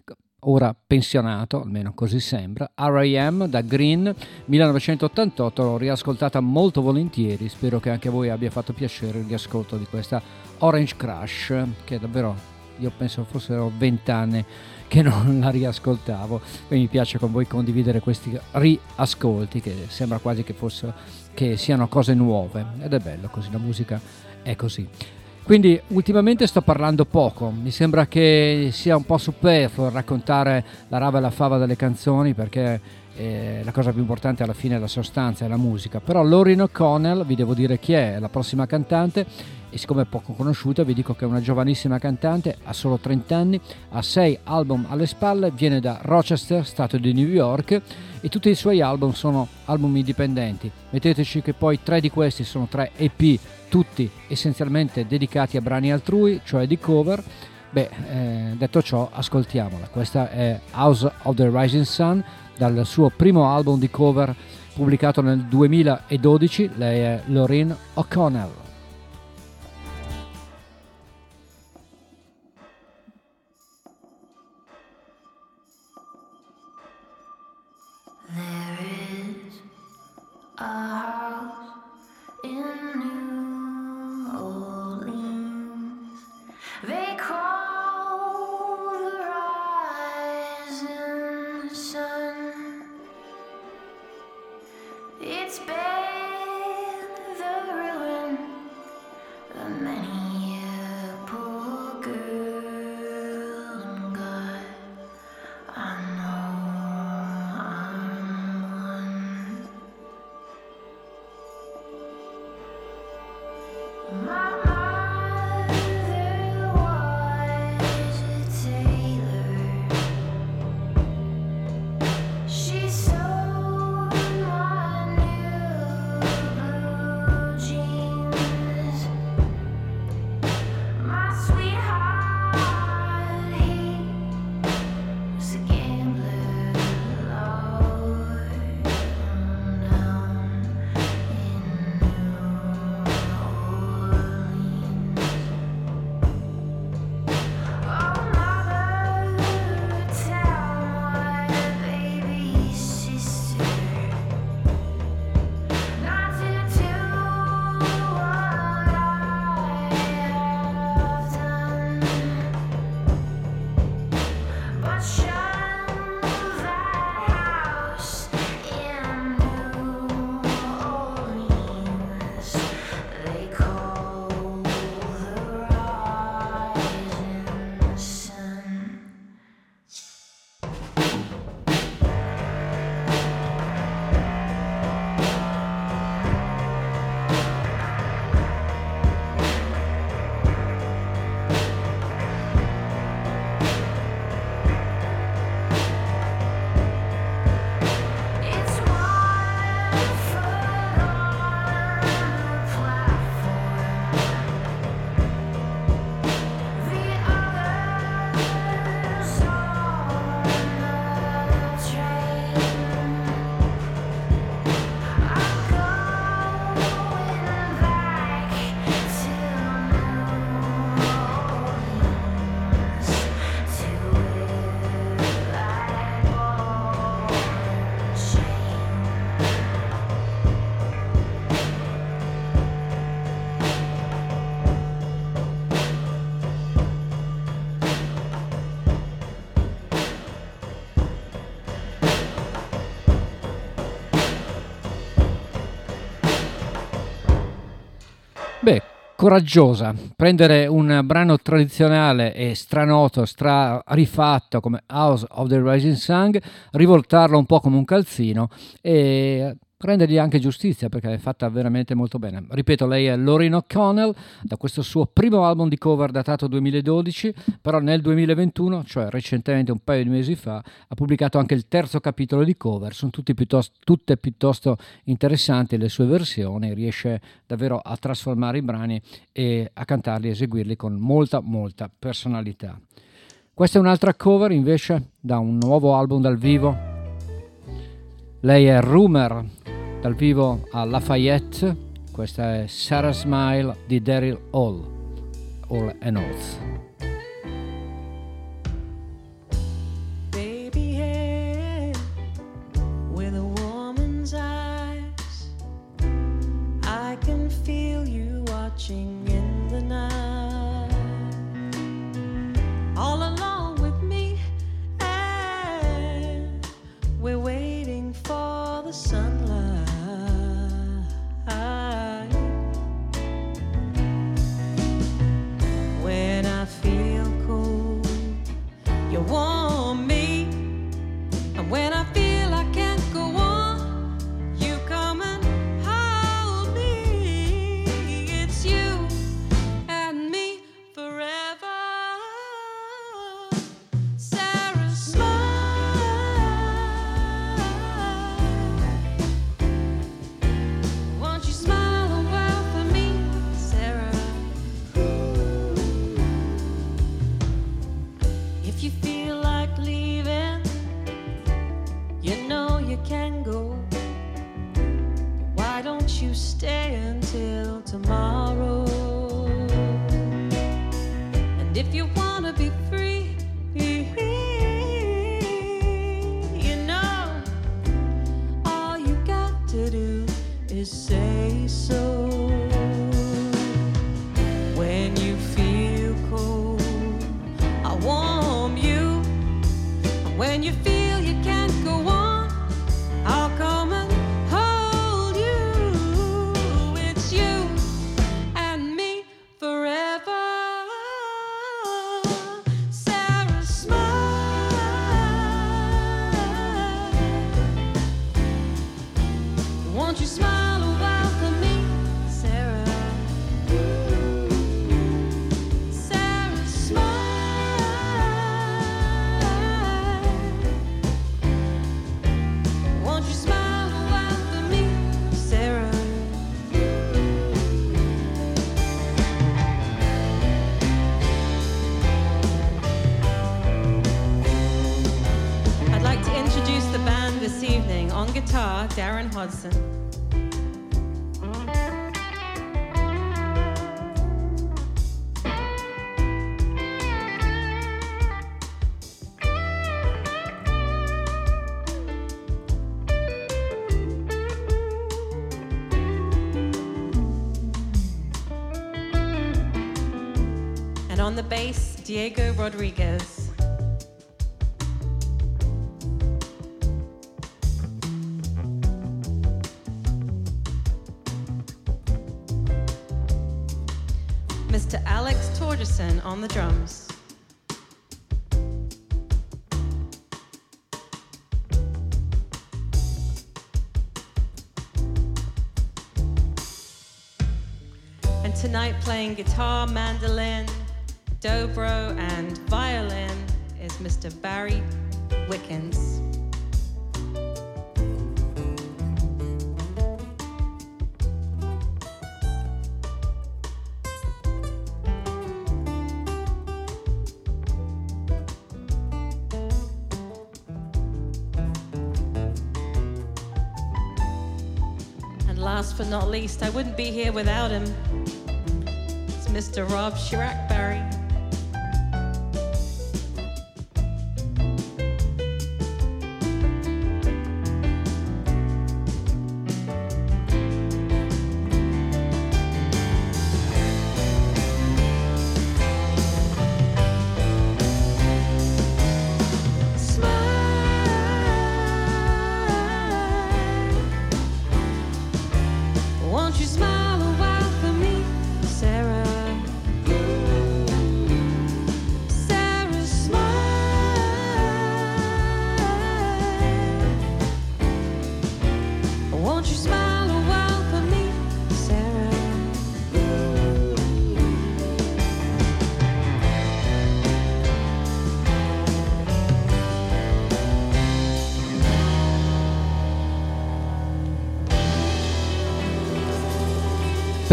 ora pensionato, almeno così sembra, R.I.M. da Green 1988, l'ho riascoltata molto volentieri, spero che anche a voi abbia fatto piacere il riascolto di questa Orange Crush, che davvero io penso fossero vent'anni che non la riascoltavo e mi piace con voi condividere questi riascolti che sembra quasi che, fosse, che siano cose nuove ed è bello così, la musica è così. Quindi ultimamente sto parlando poco, mi sembra che sia un po' superfluo raccontare la rava e la fava delle canzoni perché eh, la cosa più importante alla fine è la sostanza e la musica. Però Lauren O'Connell, vi devo dire chi è, la prossima cantante e siccome è poco conosciuta vi dico che è una giovanissima cantante, ha solo 30 anni, ha 6 album alle spalle, viene da Rochester, stato di New York e tutti i suoi album sono album indipendenti. Metteteci che poi tre di questi sono tre EP tutti essenzialmente dedicati a brani altrui, cioè di cover. Beh, eh, detto ciò, ascoltiamola. Questa è House of the Rising Sun dal suo primo album di cover pubblicato nel 2012. Lei è Lorraine O'Connell. Coraggiosa, prendere un brano tradizionale e stranoto, stra rifatto come House of the Rising Sun, rivoltarlo un po' come un calzino e rendergli anche giustizia perché è fatta veramente molto bene. Ripeto, lei è Lauren O'Connell da questo suo primo album di cover datato 2012, però nel 2021, cioè recentemente un paio di mesi fa, ha pubblicato anche il terzo capitolo di cover, sono piuttosto, tutte piuttosto interessanti le sue versioni, riesce davvero a trasformare i brani e a cantarli e eseguirli con molta molta personalità. Questa è un'altra cover invece da un nuovo album dal vivo. Lei è Rumor dal vivo a Lafayette. Questa è Sarah Smile di Daryl Hall. All and Oath. Guitar, mandolin, dobro, and violin is Mr. Barry Wickens. And last but not least, I wouldn't be here without him. Mr. Rob Chirac Barry.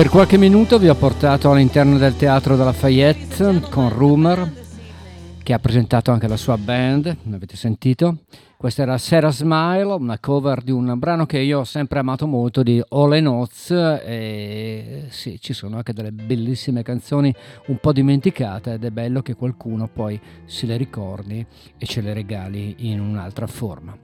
Per qualche minuto vi ho portato all'interno del teatro della Fayette con Rumor, che ha presentato anche la sua band, l'avete sentito. Questa era Sarah Smile, una cover di un brano che io ho sempre amato molto di All Notes e sì, ci sono anche delle bellissime canzoni un po' dimenticate ed è bello che qualcuno poi se le ricordi e ce le regali in un'altra forma.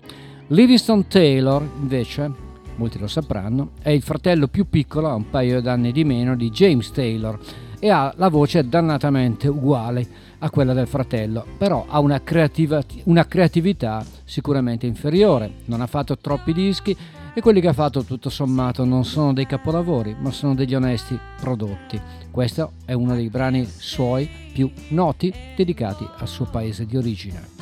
Livingston Taylor invece molti lo sapranno, è il fratello più piccolo, ha un paio d'anni di meno, di James Taylor e ha la voce dannatamente uguale a quella del fratello, però ha una, creativa- una creatività sicuramente inferiore, non ha fatto troppi dischi e quelli che ha fatto tutto sommato non sono dei capolavori, ma sono degli onesti prodotti. Questo è uno dei brani suoi più noti dedicati al suo paese di origine.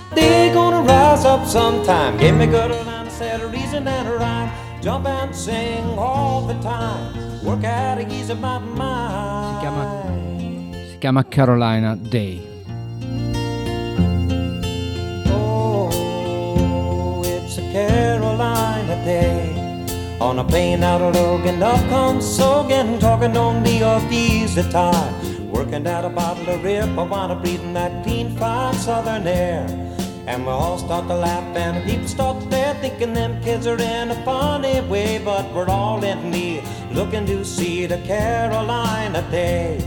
Day gonna rise up sometime. Give me good line, said a reason and a rhyme. Jump and sing all the time. Work out to ease of my mind. chiama- Si chiama Carolina Day. Oh, it's a Carolina day. On a plane out of Logan, up comes Sogan, talking on the off easy time. Working out a bottle of rip, I wanna breathing that clean, fine southern air. And we all start to laugh, and the people start to stare, thinking them kids are in a funny way. But we're all in need, looking to see the Carolina day.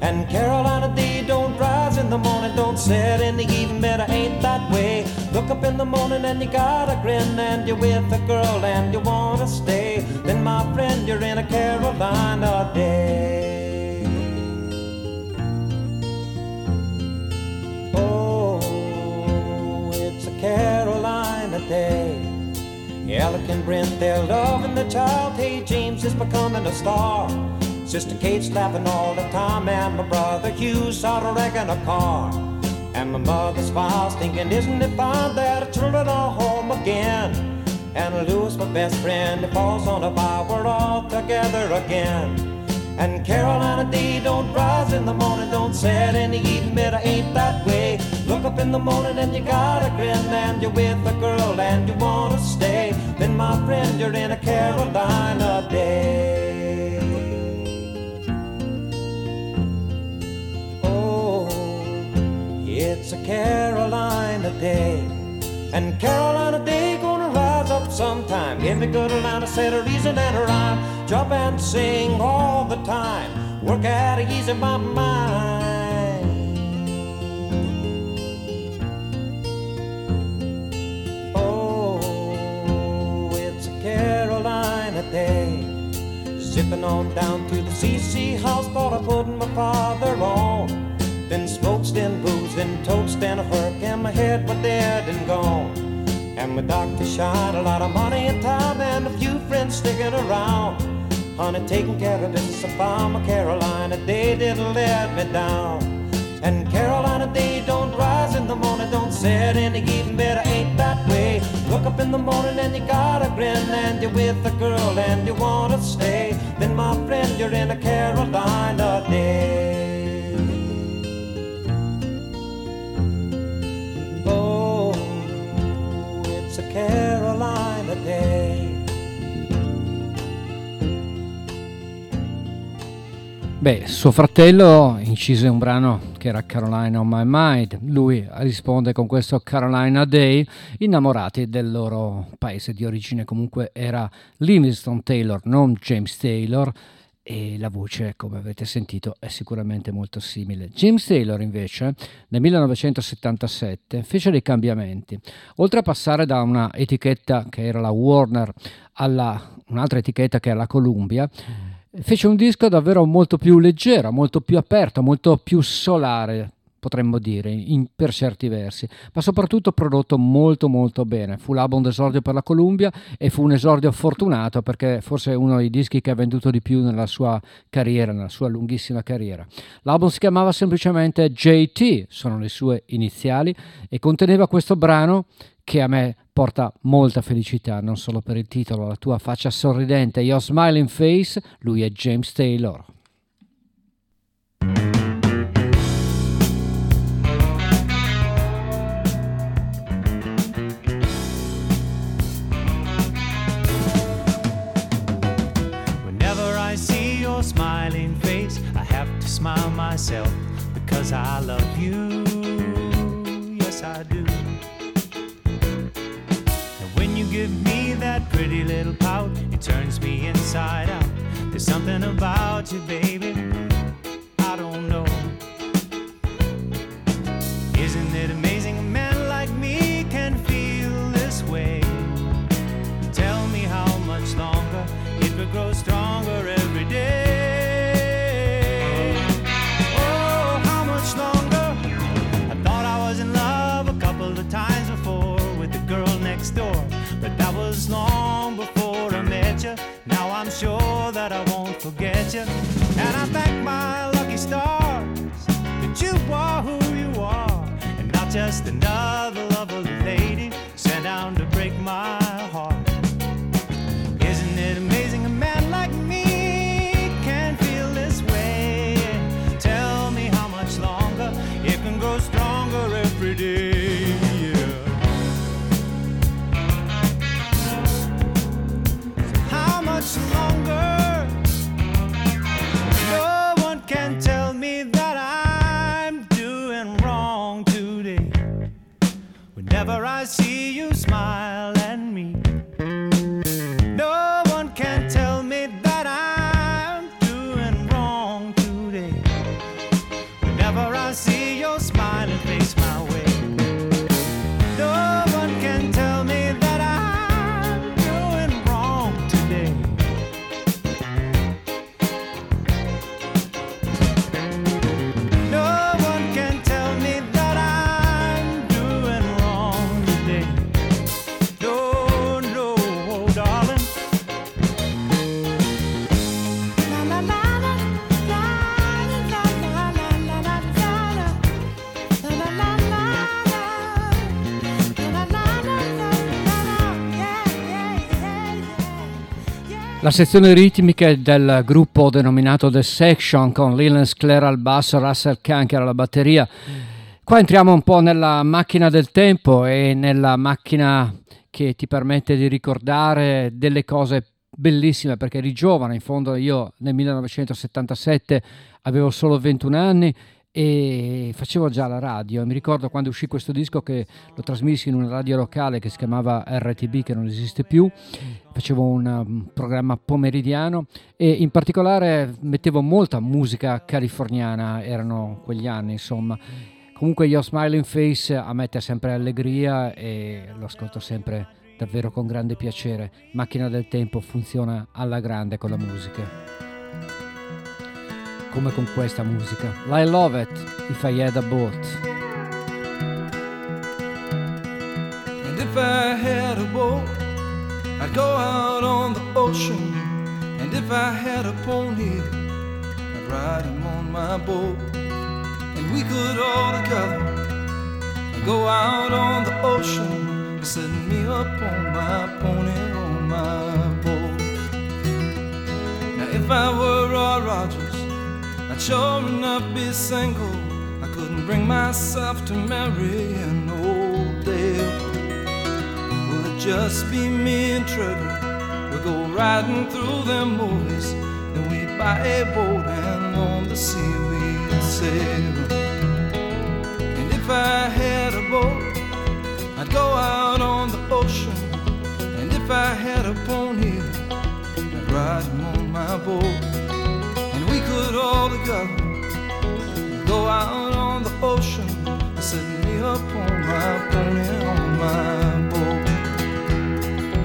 And Carolina Day don't rise in the morning, don't set in the evening, better ain't that way. Look up in the morning and you got a grin, and you're with a girl and you wanna stay. Then, my friend, you're in a Carolina Day. Carolina Day. Alec and Brent, they're loving the child. Hey, James is becoming a star. Sister Kate's laughing all the time, and my brother Hugh's out of wrecking a car. And my mother smiles, thinking, isn't it fine that our children are home again? And Louis, my best friend, he falls on a bar, we're all together again. And Carolina Day don't rise in the morning, don't set in the evening, it ain't that way. Look up in the morning and you got a grin, and you're with a girl and you wanna stay. Then, my friend, you're in a Carolina Day. Oh, it's a Carolina Day. And Carolina Day gonna rise up sometime. Give me good line, I said a reason and a rhyme. Jump and sing all the time. Work out to ease my mind. Zipping on down to the CC house, thought of putting my father on. Then smokes, then booze, then toast, then a hurk, and my head was dead and gone. And my doctor shot a lot of money and time, and a few friends sticking around. Honey, taking care of business, I found my Carolina they didn't let me down. And Carolina they don't rise in the morning, don't set in the evening, better ain't that way. Look up in the morning and you got a grin, and you're with a girl and you wanna stay. Then, my friend, you're in a Carolina Day. Beh, suo fratello incise un brano che era Carolina on My Mind, lui risponde con questo Carolina Day, innamorati del loro paese di origine comunque era Livingston Taylor, non James Taylor, e la voce, come avete sentito, è sicuramente molto simile. James Taylor invece nel 1977 fece dei cambiamenti. Oltre a passare da una etichetta che era la Warner alla un'altra etichetta che era la Columbia, fece un disco davvero molto più leggero, molto più aperto, molto più solare, potremmo dire, in- per certi versi, ma soprattutto prodotto molto molto bene. Fu l'album d'esordio per la Columbia e fu un esordio fortunato perché forse è uno dei dischi che ha venduto di più nella sua carriera, nella sua lunghissima carriera. L'album si chiamava semplicemente JT, sono le sue iniziali, e conteneva questo brano che a me porta molta felicità, non solo per il titolo, la tua faccia sorridente, Your Smiling Face, lui è James Taylor. Smiling face, I have to smile myself because I love you. Yes, I do. Give me that pretty little pout, it turns me inside out. There's something about you, baby. I don't know. forget you. And I thank my lucky stars that you are who you are, and not just another lovely lady sent down to break my. La sezione ritmica del gruppo denominato The Section con Lilens Clare al basso, Russell Kanker alla batteria. Qua entriamo un po' nella macchina del tempo e nella macchina che ti permette di ricordare delle cose bellissime perché eri giovane, in fondo io nel 1977 avevo solo 21 anni e facevo già la radio. Mi ricordo quando uscì questo disco che lo trasmissi in una radio locale che si chiamava RTB, che non esiste più. Facevo un um, programma pomeridiano e in particolare mettevo molta musica californiana, erano quegli anni insomma. Comunque io Smiling Face a me dà sempre allegria e lo ascolto sempre davvero con grande piacere. Macchina del tempo funziona alla grande con la musica come con questa musica. I love it if I had a boat. And if I had a boat, I'd go out on the ocean. And if I had a pony, I'd ride him on my boat. And we could all together go out on the ocean, setting me up on my pony on my boat. Now if I were Rogers, I'd sure enough be single. I couldn't bring myself to marry an old Dale. Will it just be me and Trigger? We'll go riding through them movies, then we'd buy a boat and on the sea we'd sail. And if I had a boat, I'd go out on the ocean. And if I had a pony, I'd ride him on my boat. Could all together go out on the ocean, setting me up on my pony on my boat.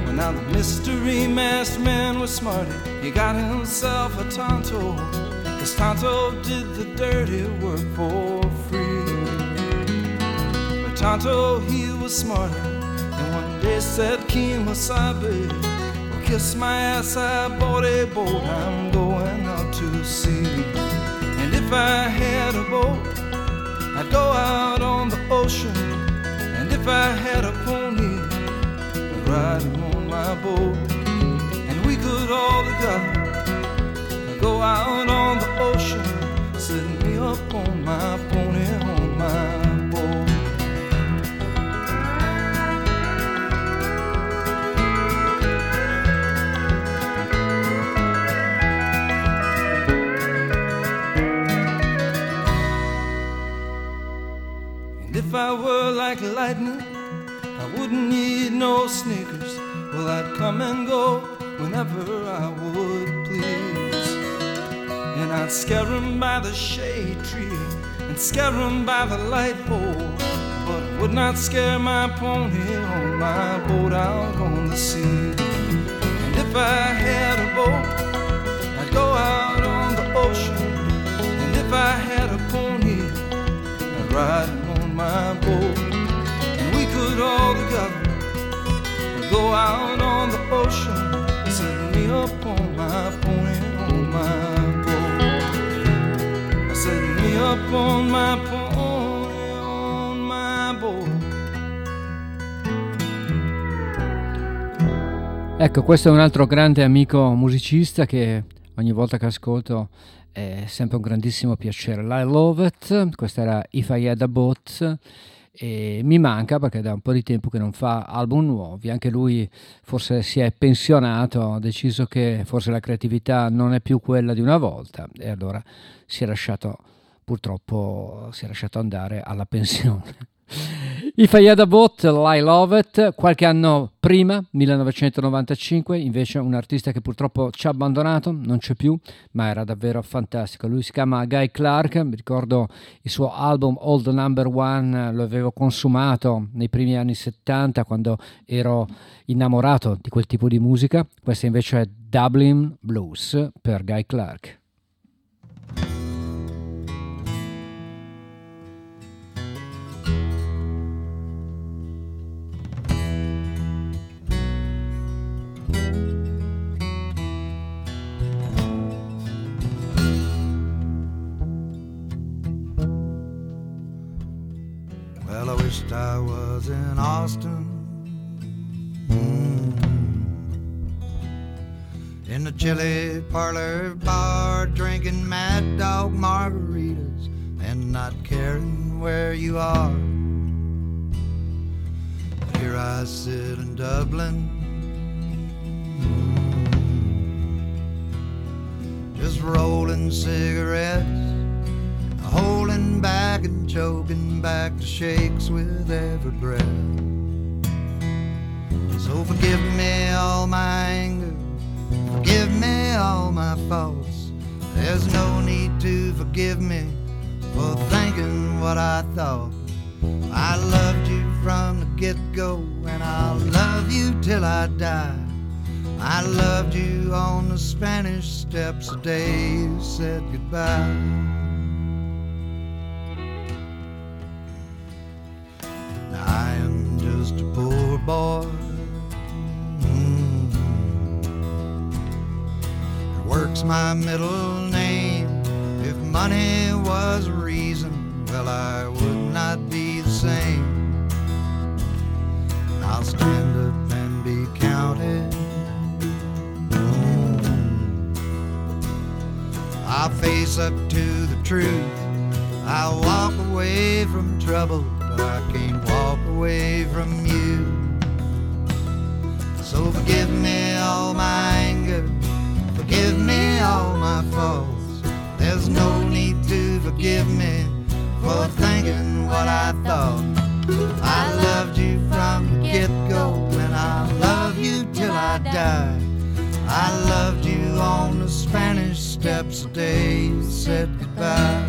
Well, now the mystery masked man was smarty. He got himself a Tonto, cause Tonto did the dirty work for free. But Tonto, he was smarter, and one day said, well, kiss my ass, I bought a boat, I'm going out to sea. If I had a boat, I'd go out on the ocean. And if I had a pony, I'd ride him on my boat. And we could all together go out on the ocean, setting me up on my pony I wouldn't need no sneakers. Well, I'd come and go whenever I would please. And I'd scare 'em by the shade tree and scare 'em by the light pole. But would not scare my pony on my boat out on the sea. And if I had a boat, I'd go out on the ocean. And if I had a pony, I'd ride on my boat. Could all together go out on the ocean, setting me up on my pony on my boat. Setting me up on my pony on my boat. Ecco, questo è un altro grande amico musicista che ogni volta che ascolto è sempre un grandissimo piacere. I Love It, questa era If I Had a Boat e mi manca perché da un po' di tempo che non fa album nuovi, anche lui forse si è pensionato, ha deciso che forse la creatività non è più quella di una volta e allora si è lasciato, purtroppo si è lasciato andare alla [LAUGHS] pensione. I Fayada Bot, I Love It, qualche anno prima, 1995, invece un artista che purtroppo ci ha abbandonato, non c'è più, ma era davvero fantastico. Lui si chiama Guy Clark, mi ricordo il suo album Old Number One, lo avevo consumato nei primi anni 70 quando ero innamorato di quel tipo di musica. Questa invece è Dublin Blues per Guy Clark. Well, I wished I was in Austin. Mm. In the chili parlor bar, drinking mad dog margaritas and not caring where you are. Here I sit in Dublin. Mm. Just rolling cigarettes holding back and choking back the shakes with every breath. So forgive me all my anger, forgive me all my faults. There's no need to forgive me for thinking what I thought. I loved you from the get go, and I'll love you till I die. I loved you on the Spanish steps the day you said goodbye. I am just a poor boy. Mm. It works my middle name. If money was a reason, well, I would not be the same. I'll stand up and be counted. Mm. I'll face up to the truth. I'll walk away from trouble, I can't walk away from you. So forgive me all my anger, forgive me all my faults. There's no need to forgive me for thinking what I thought. I loved you from the get go, and I'll love you till I die. I loved you on the Spanish steps the day you said goodbye.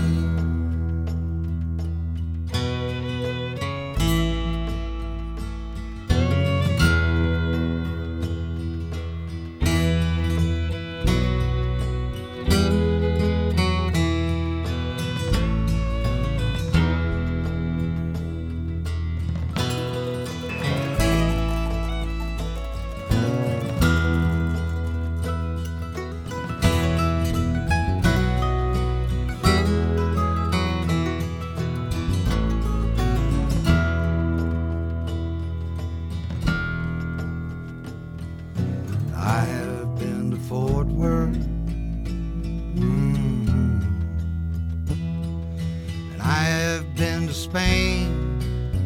Spain.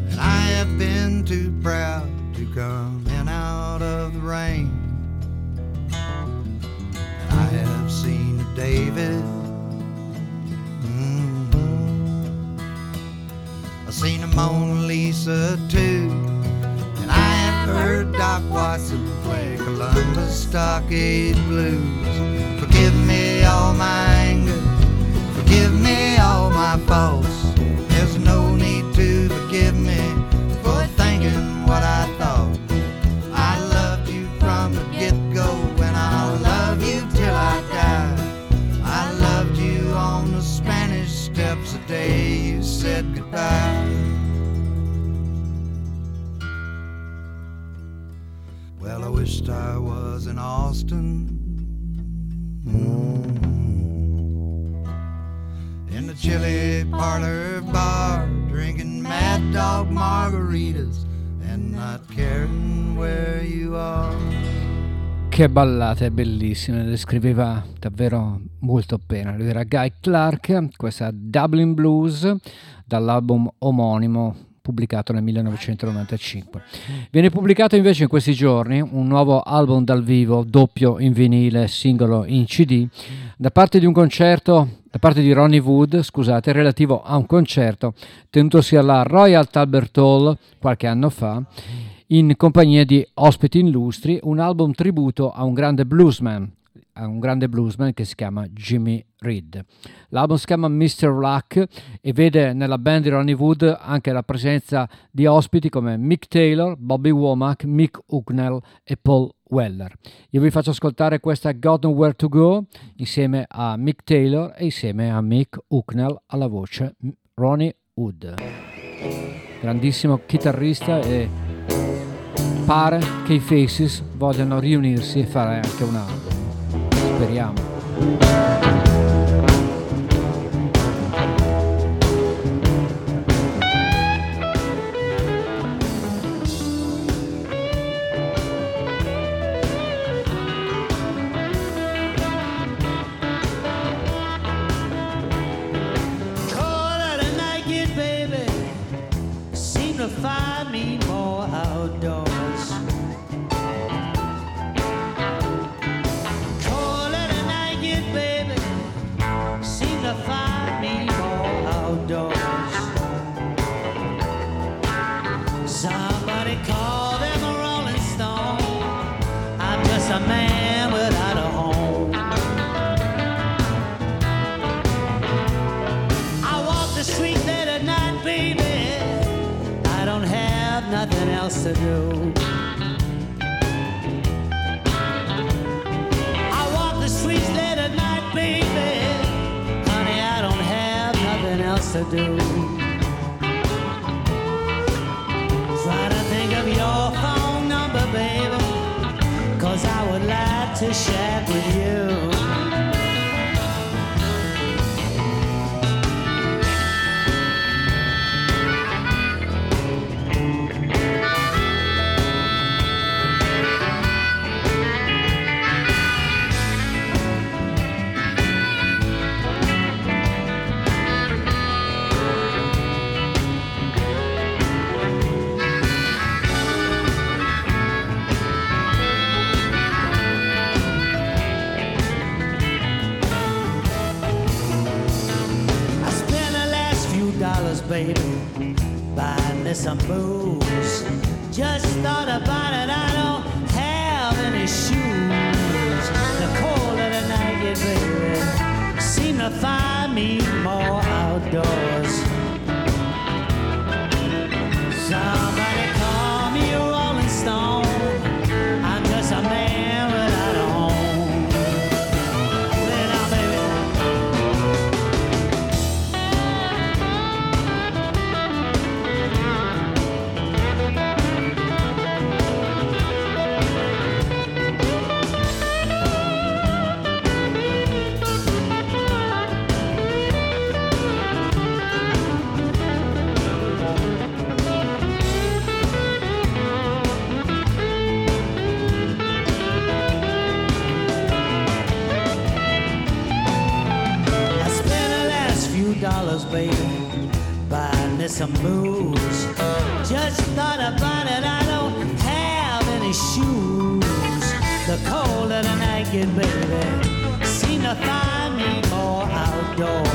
And I have been too proud to come in out of the rain. And I have seen David. Mhm. I've seen a Mona Lisa too. And I have heard Doc Watson play Columbus Stockade Blues. Forgive me all my anger, forgive me all my faults. Was in the chili parlor bar, drinking mad dog margaritas and not caring where you are. Che ballate bellissime, le scriveva davvero molto bene. Lui era Guy Clark, questa Dublin Blues dall'album omonimo pubblicato nel 1995. Viene pubblicato invece in questi giorni un nuovo album dal vivo, doppio in vinile, singolo in CD, da parte di un concerto, da parte di Ronnie Wood, scusate, relativo a un concerto tenutosi alla Royal Talbot Hall qualche anno fa in compagnia di ospiti illustri, un album tributo a un grande bluesman, a un grande bluesman che si chiama Jimmy Reed. L'album si chiama Mr. Luck e vede nella band di Ronnie Wood anche la presenza di ospiti come Mick Taylor, Bobby Womack, Mick Hucknall e Paul Weller. Io vi faccio ascoltare questa Got Nowhere to Go insieme a Mick Taylor e insieme a Mick Hucknall alla voce Ronnie Wood. Grandissimo chitarrista e pare che i Faces vogliano riunirsi e fare anche un album. Speriamo. the fire. Nothing else to do. Try to think of your phone number, baby. Cause I would like to chat with you. Some booze. Just thought some moves. Just thought about it, I don't have any shoes. The cold of the kid, baby, seem to find me more outdoors.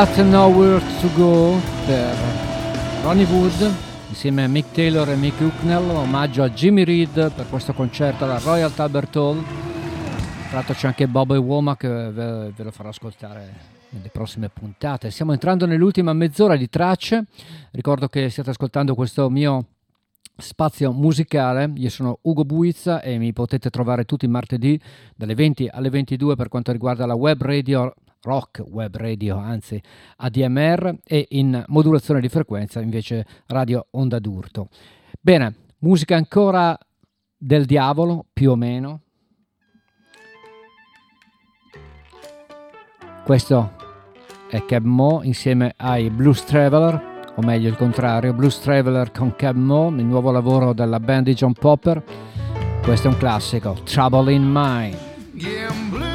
Got Nowhere to Go per Ronnie Wood insieme a Mick Taylor e Mick Hucknell, omaggio a Jimmy Reed per questo concerto alla Royal Albert Hall. Tra l'altro c'è anche Bob e Womack che ve, ve lo farò ascoltare nelle prossime puntate. Stiamo entrando nell'ultima mezz'ora di tracce. Ricordo che stiate ascoltando questo mio spazio musicale. Io sono Ugo Buizza e mi potete trovare tutti i martedì dalle 20 alle 22 per quanto riguarda la web radio rock web radio, anzi ADMR e in modulazione di frequenza invece radio onda d'urto. Bene, musica ancora del diavolo, più o meno. Questo è Cab Mo insieme ai Blues Traveler, o meglio il contrario, Blues Traveler con Cab Mo, il nuovo lavoro della band di John Popper. Questo è un classico, Trouble in Mind.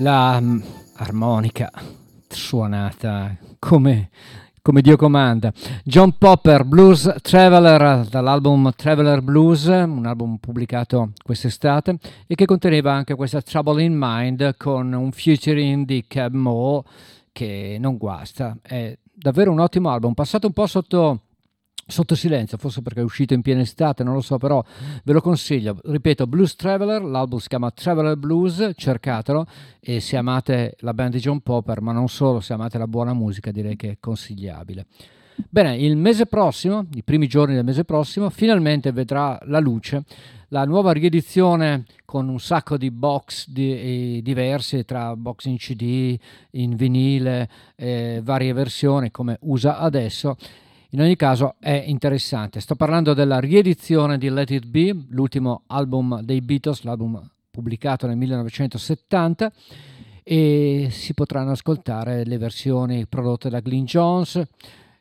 La mm, armonica suonata come, come Dio comanda. John Popper, Blues Traveler, dall'album Traveler Blues, un album pubblicato quest'estate e che conteneva anche questa Trouble in Mind con un featuring di Cab Mo che non guasta. È davvero un ottimo album, passato un po' sotto sotto silenzio, forse perché è uscito in piena estate, non lo so, però ve lo consiglio. Ripeto, Blues Traveler, l'album si chiama Traveler Blues, cercatelo e se amate la band di John Popper, ma non solo, se amate la buona musica, direi che è consigliabile. Bene, il mese prossimo, i primi giorni del mese prossimo, finalmente vedrà la luce la nuova riedizione con un sacco di box di- eh, diversi tra box in CD, in vinile, eh, varie versioni come usa adesso. In ogni caso è interessante. Sto parlando della riedizione di Let It Be, l'ultimo album dei Beatles, l'album pubblicato nel 1970 e si potranno ascoltare le versioni prodotte da Glyn Jones,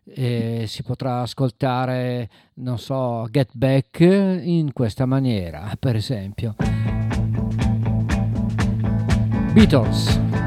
si potrà ascoltare, non so, Get Back in questa maniera, per esempio. Beatles.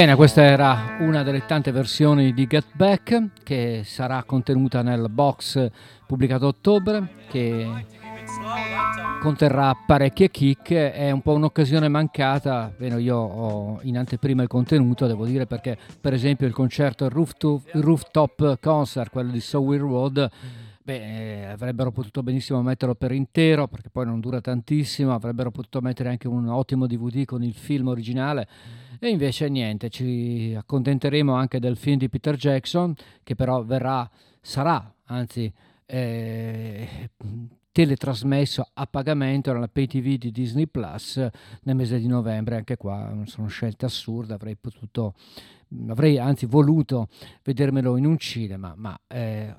Bene, questa era una delle tante versioni di Get Back che sarà contenuta nel box pubblicato a ottobre che conterrà parecchie chicche, è un po' un'occasione mancata, Bene, io ho in anteprima il contenuto, devo dire perché per esempio il concerto rooftop, concert, quello di Sowell Road, beh, eh, avrebbero potuto benissimo metterlo per intero perché poi non dura tantissimo, avrebbero potuto mettere anche un ottimo DVD con il film originale e invece niente, ci accontenteremo anche del film di Peter Jackson che però verrà, sarà anzi eh, teletrasmesso a pagamento nella pay TV di Disney Plus nel mese di novembre. Anche qua sono scelte assurde, avrei potuto, avrei anzi voluto vedermelo in un cinema, ma eh,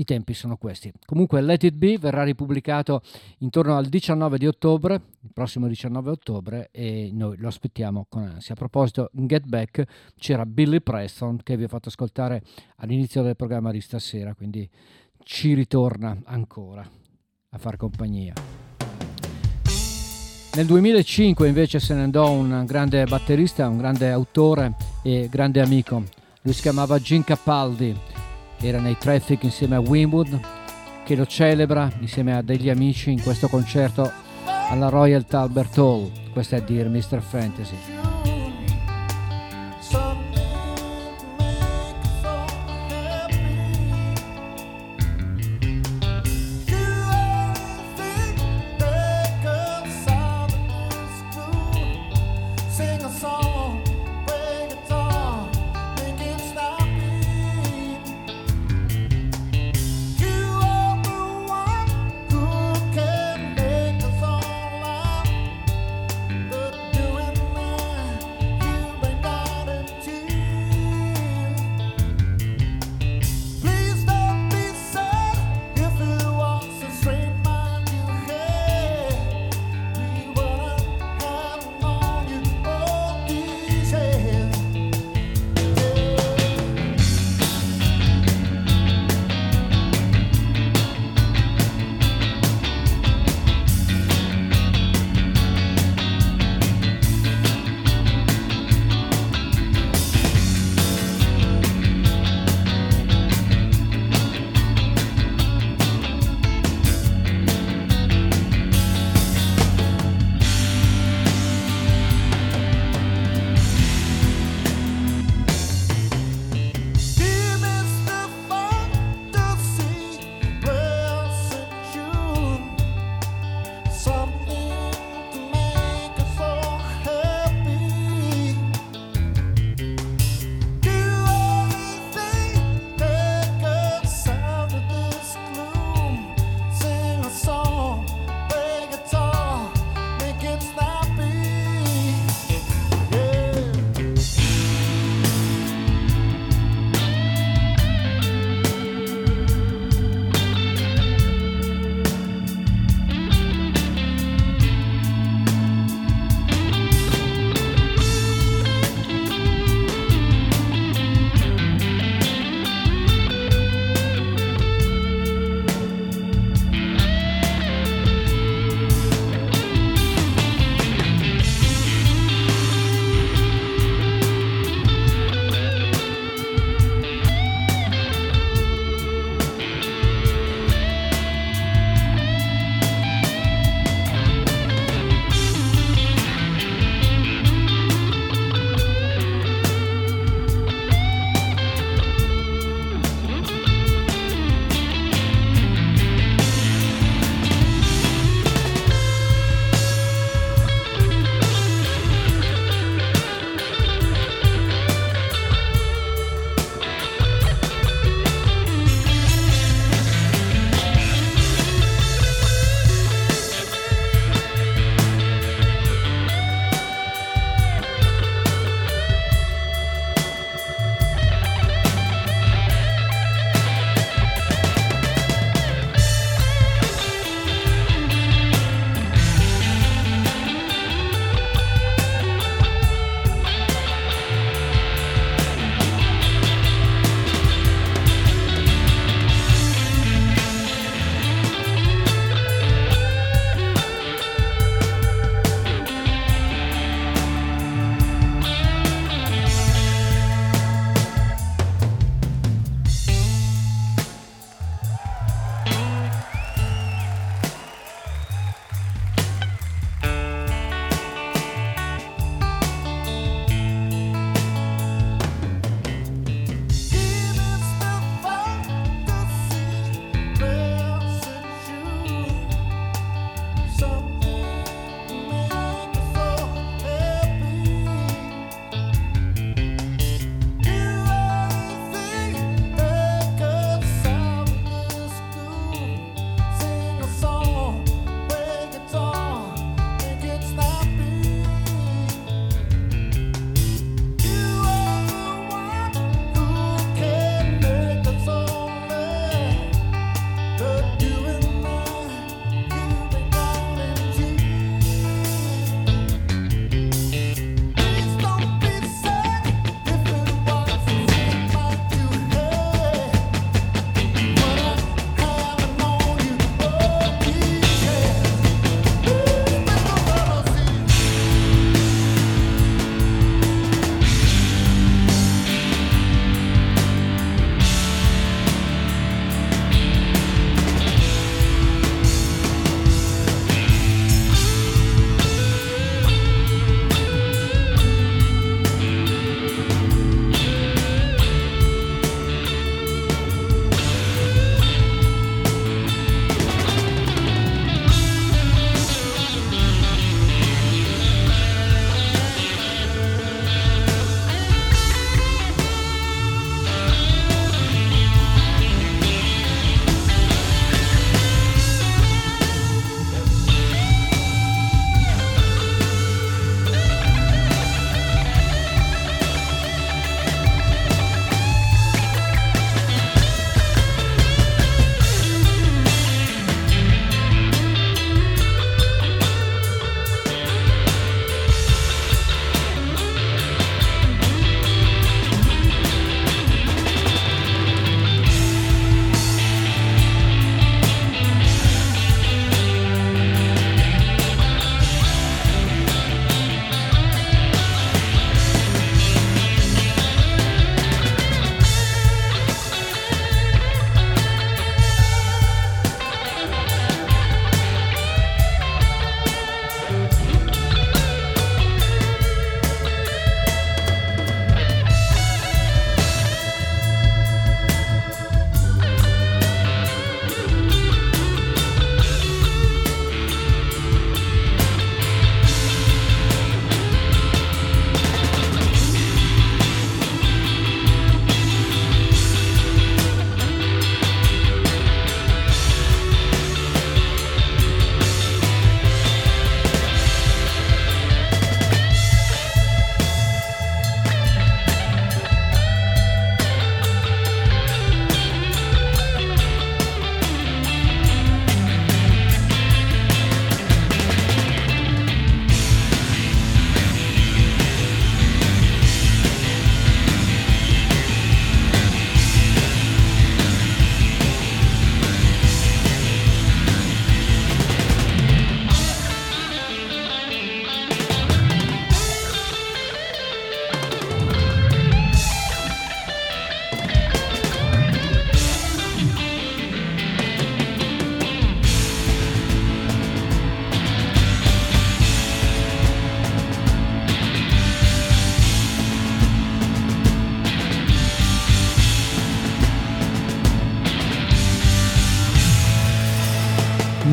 i tempi sono questi. Comunque Let It Be verrà ripubblicato intorno al 19 di ottobre, il prossimo 19 ottobre, e noi lo aspettiamo con ansia. A proposito, in Get Back c'era Billy Preston che vi ho fatto ascoltare all'inizio del programma di stasera, quindi ci ritorna ancora a far compagnia. Nel 2005 invece se ne andò un grande batterista, un grande autore e grande amico. Lui si chiamava Gene Capaldi, era nei Traffic insieme a Winwood, che lo celebra insieme a degli amici in questo concerto alla Royal Talbert Hall. Questo è Dear Mr. Fantasy.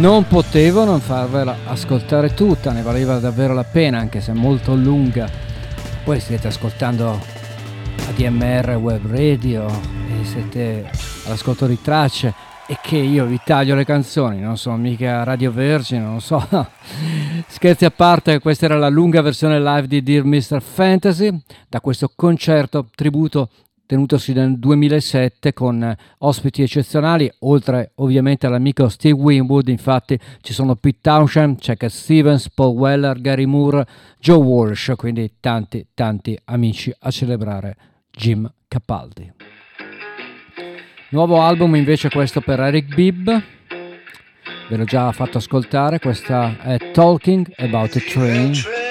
Non potevo non farvela ascoltare tutta, ne valeva davvero la pena, anche se molto lunga. Poi siete ascoltando ADMR Web Radio e siete all'ascolto di tracce e che io vi taglio le canzoni, non sono mica Radio Vergine, non so. [LAUGHS] Scherzi a parte, questa era la lunga versione live di Dear Mr. Fantasy, da questo concerto tributo tenutosi nel 2007 con eh, ospiti eccezionali, oltre ovviamente all'amico Steve Winwood, infatti ci sono Pete Townshend, c'è Stevens, Paul Weller, Gary Moore, Joe Walsh, quindi tanti tanti amici a celebrare Jim Capaldi. Nuovo album invece questo per Eric Bibb, ve l'ho già fatto ascoltare, questa è Talking About a Train.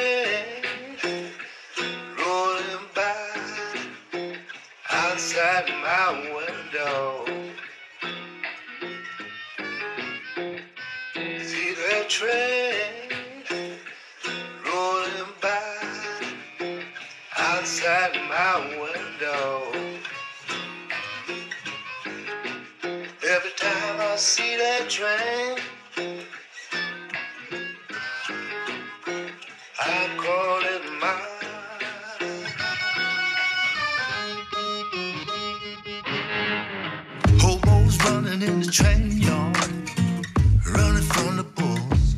Outside my window. See that train rolling by outside my window. Every time I see that train, in the train yard, running from the bulls.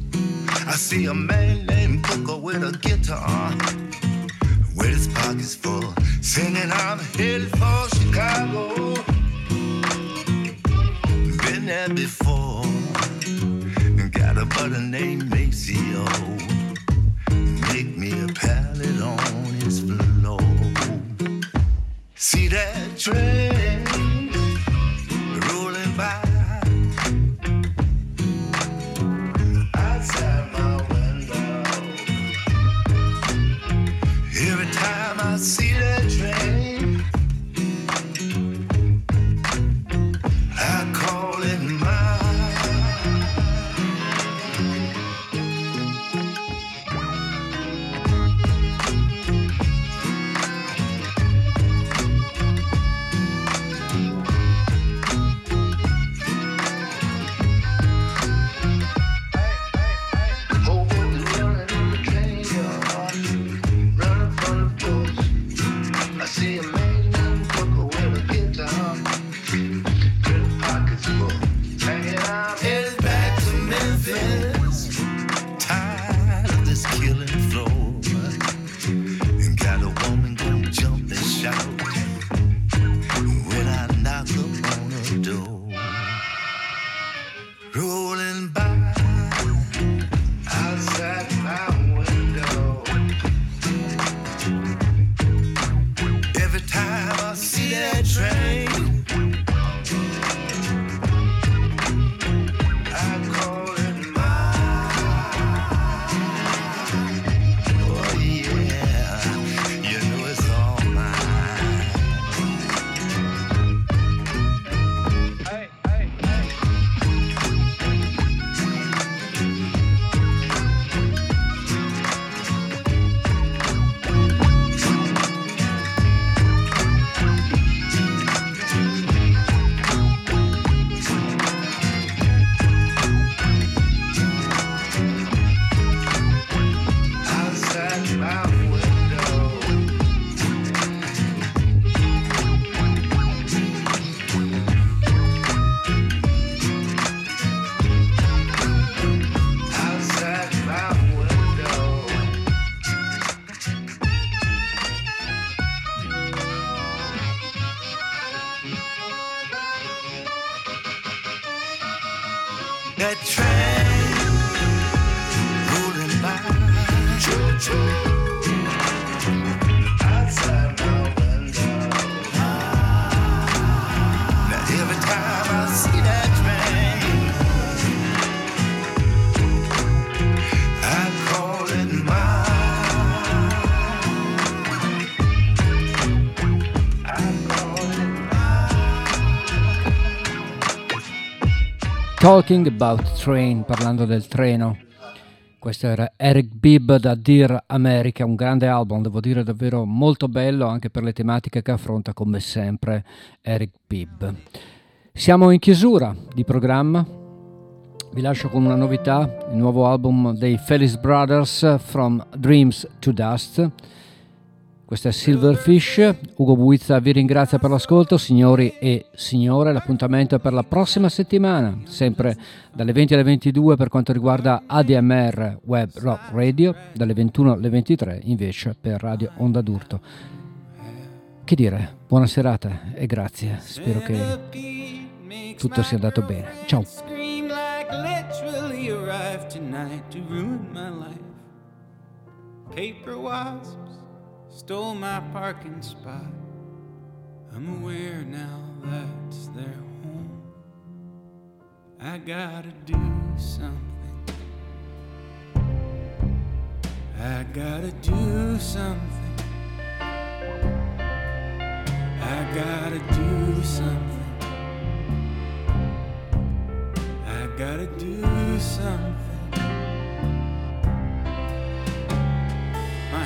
I see a man named Booker with a guitar, with his pockets full, singing, I'm headed for Chicago. Been there before, got a brother named Maceo. Make me a pallet on his floor. See that train Talking About Train, parlando del treno. Questo era Eric Bibb da Dear America, un grande album, devo dire davvero molto bello anche per le tematiche che affronta come sempre Eric Bibb. Siamo in chiusura di programma, vi lascio con una novità, il nuovo album dei Felix Brothers From Dreams to Dust. Questo è Silverfish. Ugo Buizza vi ringrazia per l'ascolto, signori e signore. L'appuntamento è per la prossima settimana, sempre dalle 20 alle 22 per quanto riguarda ADMR Web Rock Radio, dalle 21 alle 23 invece per Radio Onda d'Urto. Che dire, buona serata e grazie. Spero che tutto sia andato bene. Ciao. Paper wasps stole my parking spot. I'm aware now that's their home. I gotta do something. I gotta do something. I gotta do something. I gotta do something.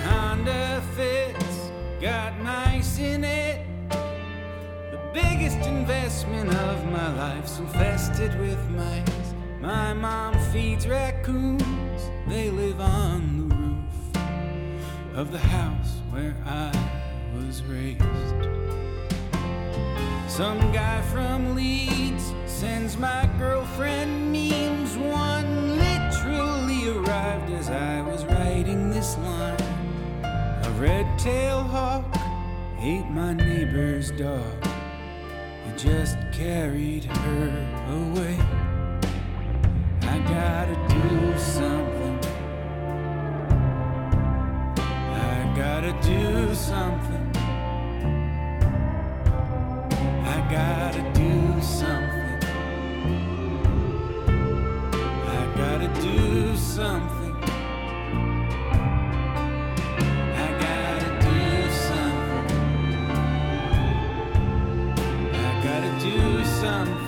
Honda fits, got nice in it. The biggest investment of my life's infested with mice. My mom feeds raccoons, they live on the roof of the house where I was raised. Some guy from Leeds sends my girlfriend memes. One literally arrived as I was writing this line. A red tailed hawk ate my neighbor's dog. He just carried her away. I gotta do something. I gotta do something. I gotta do something. I gotta do something. sun.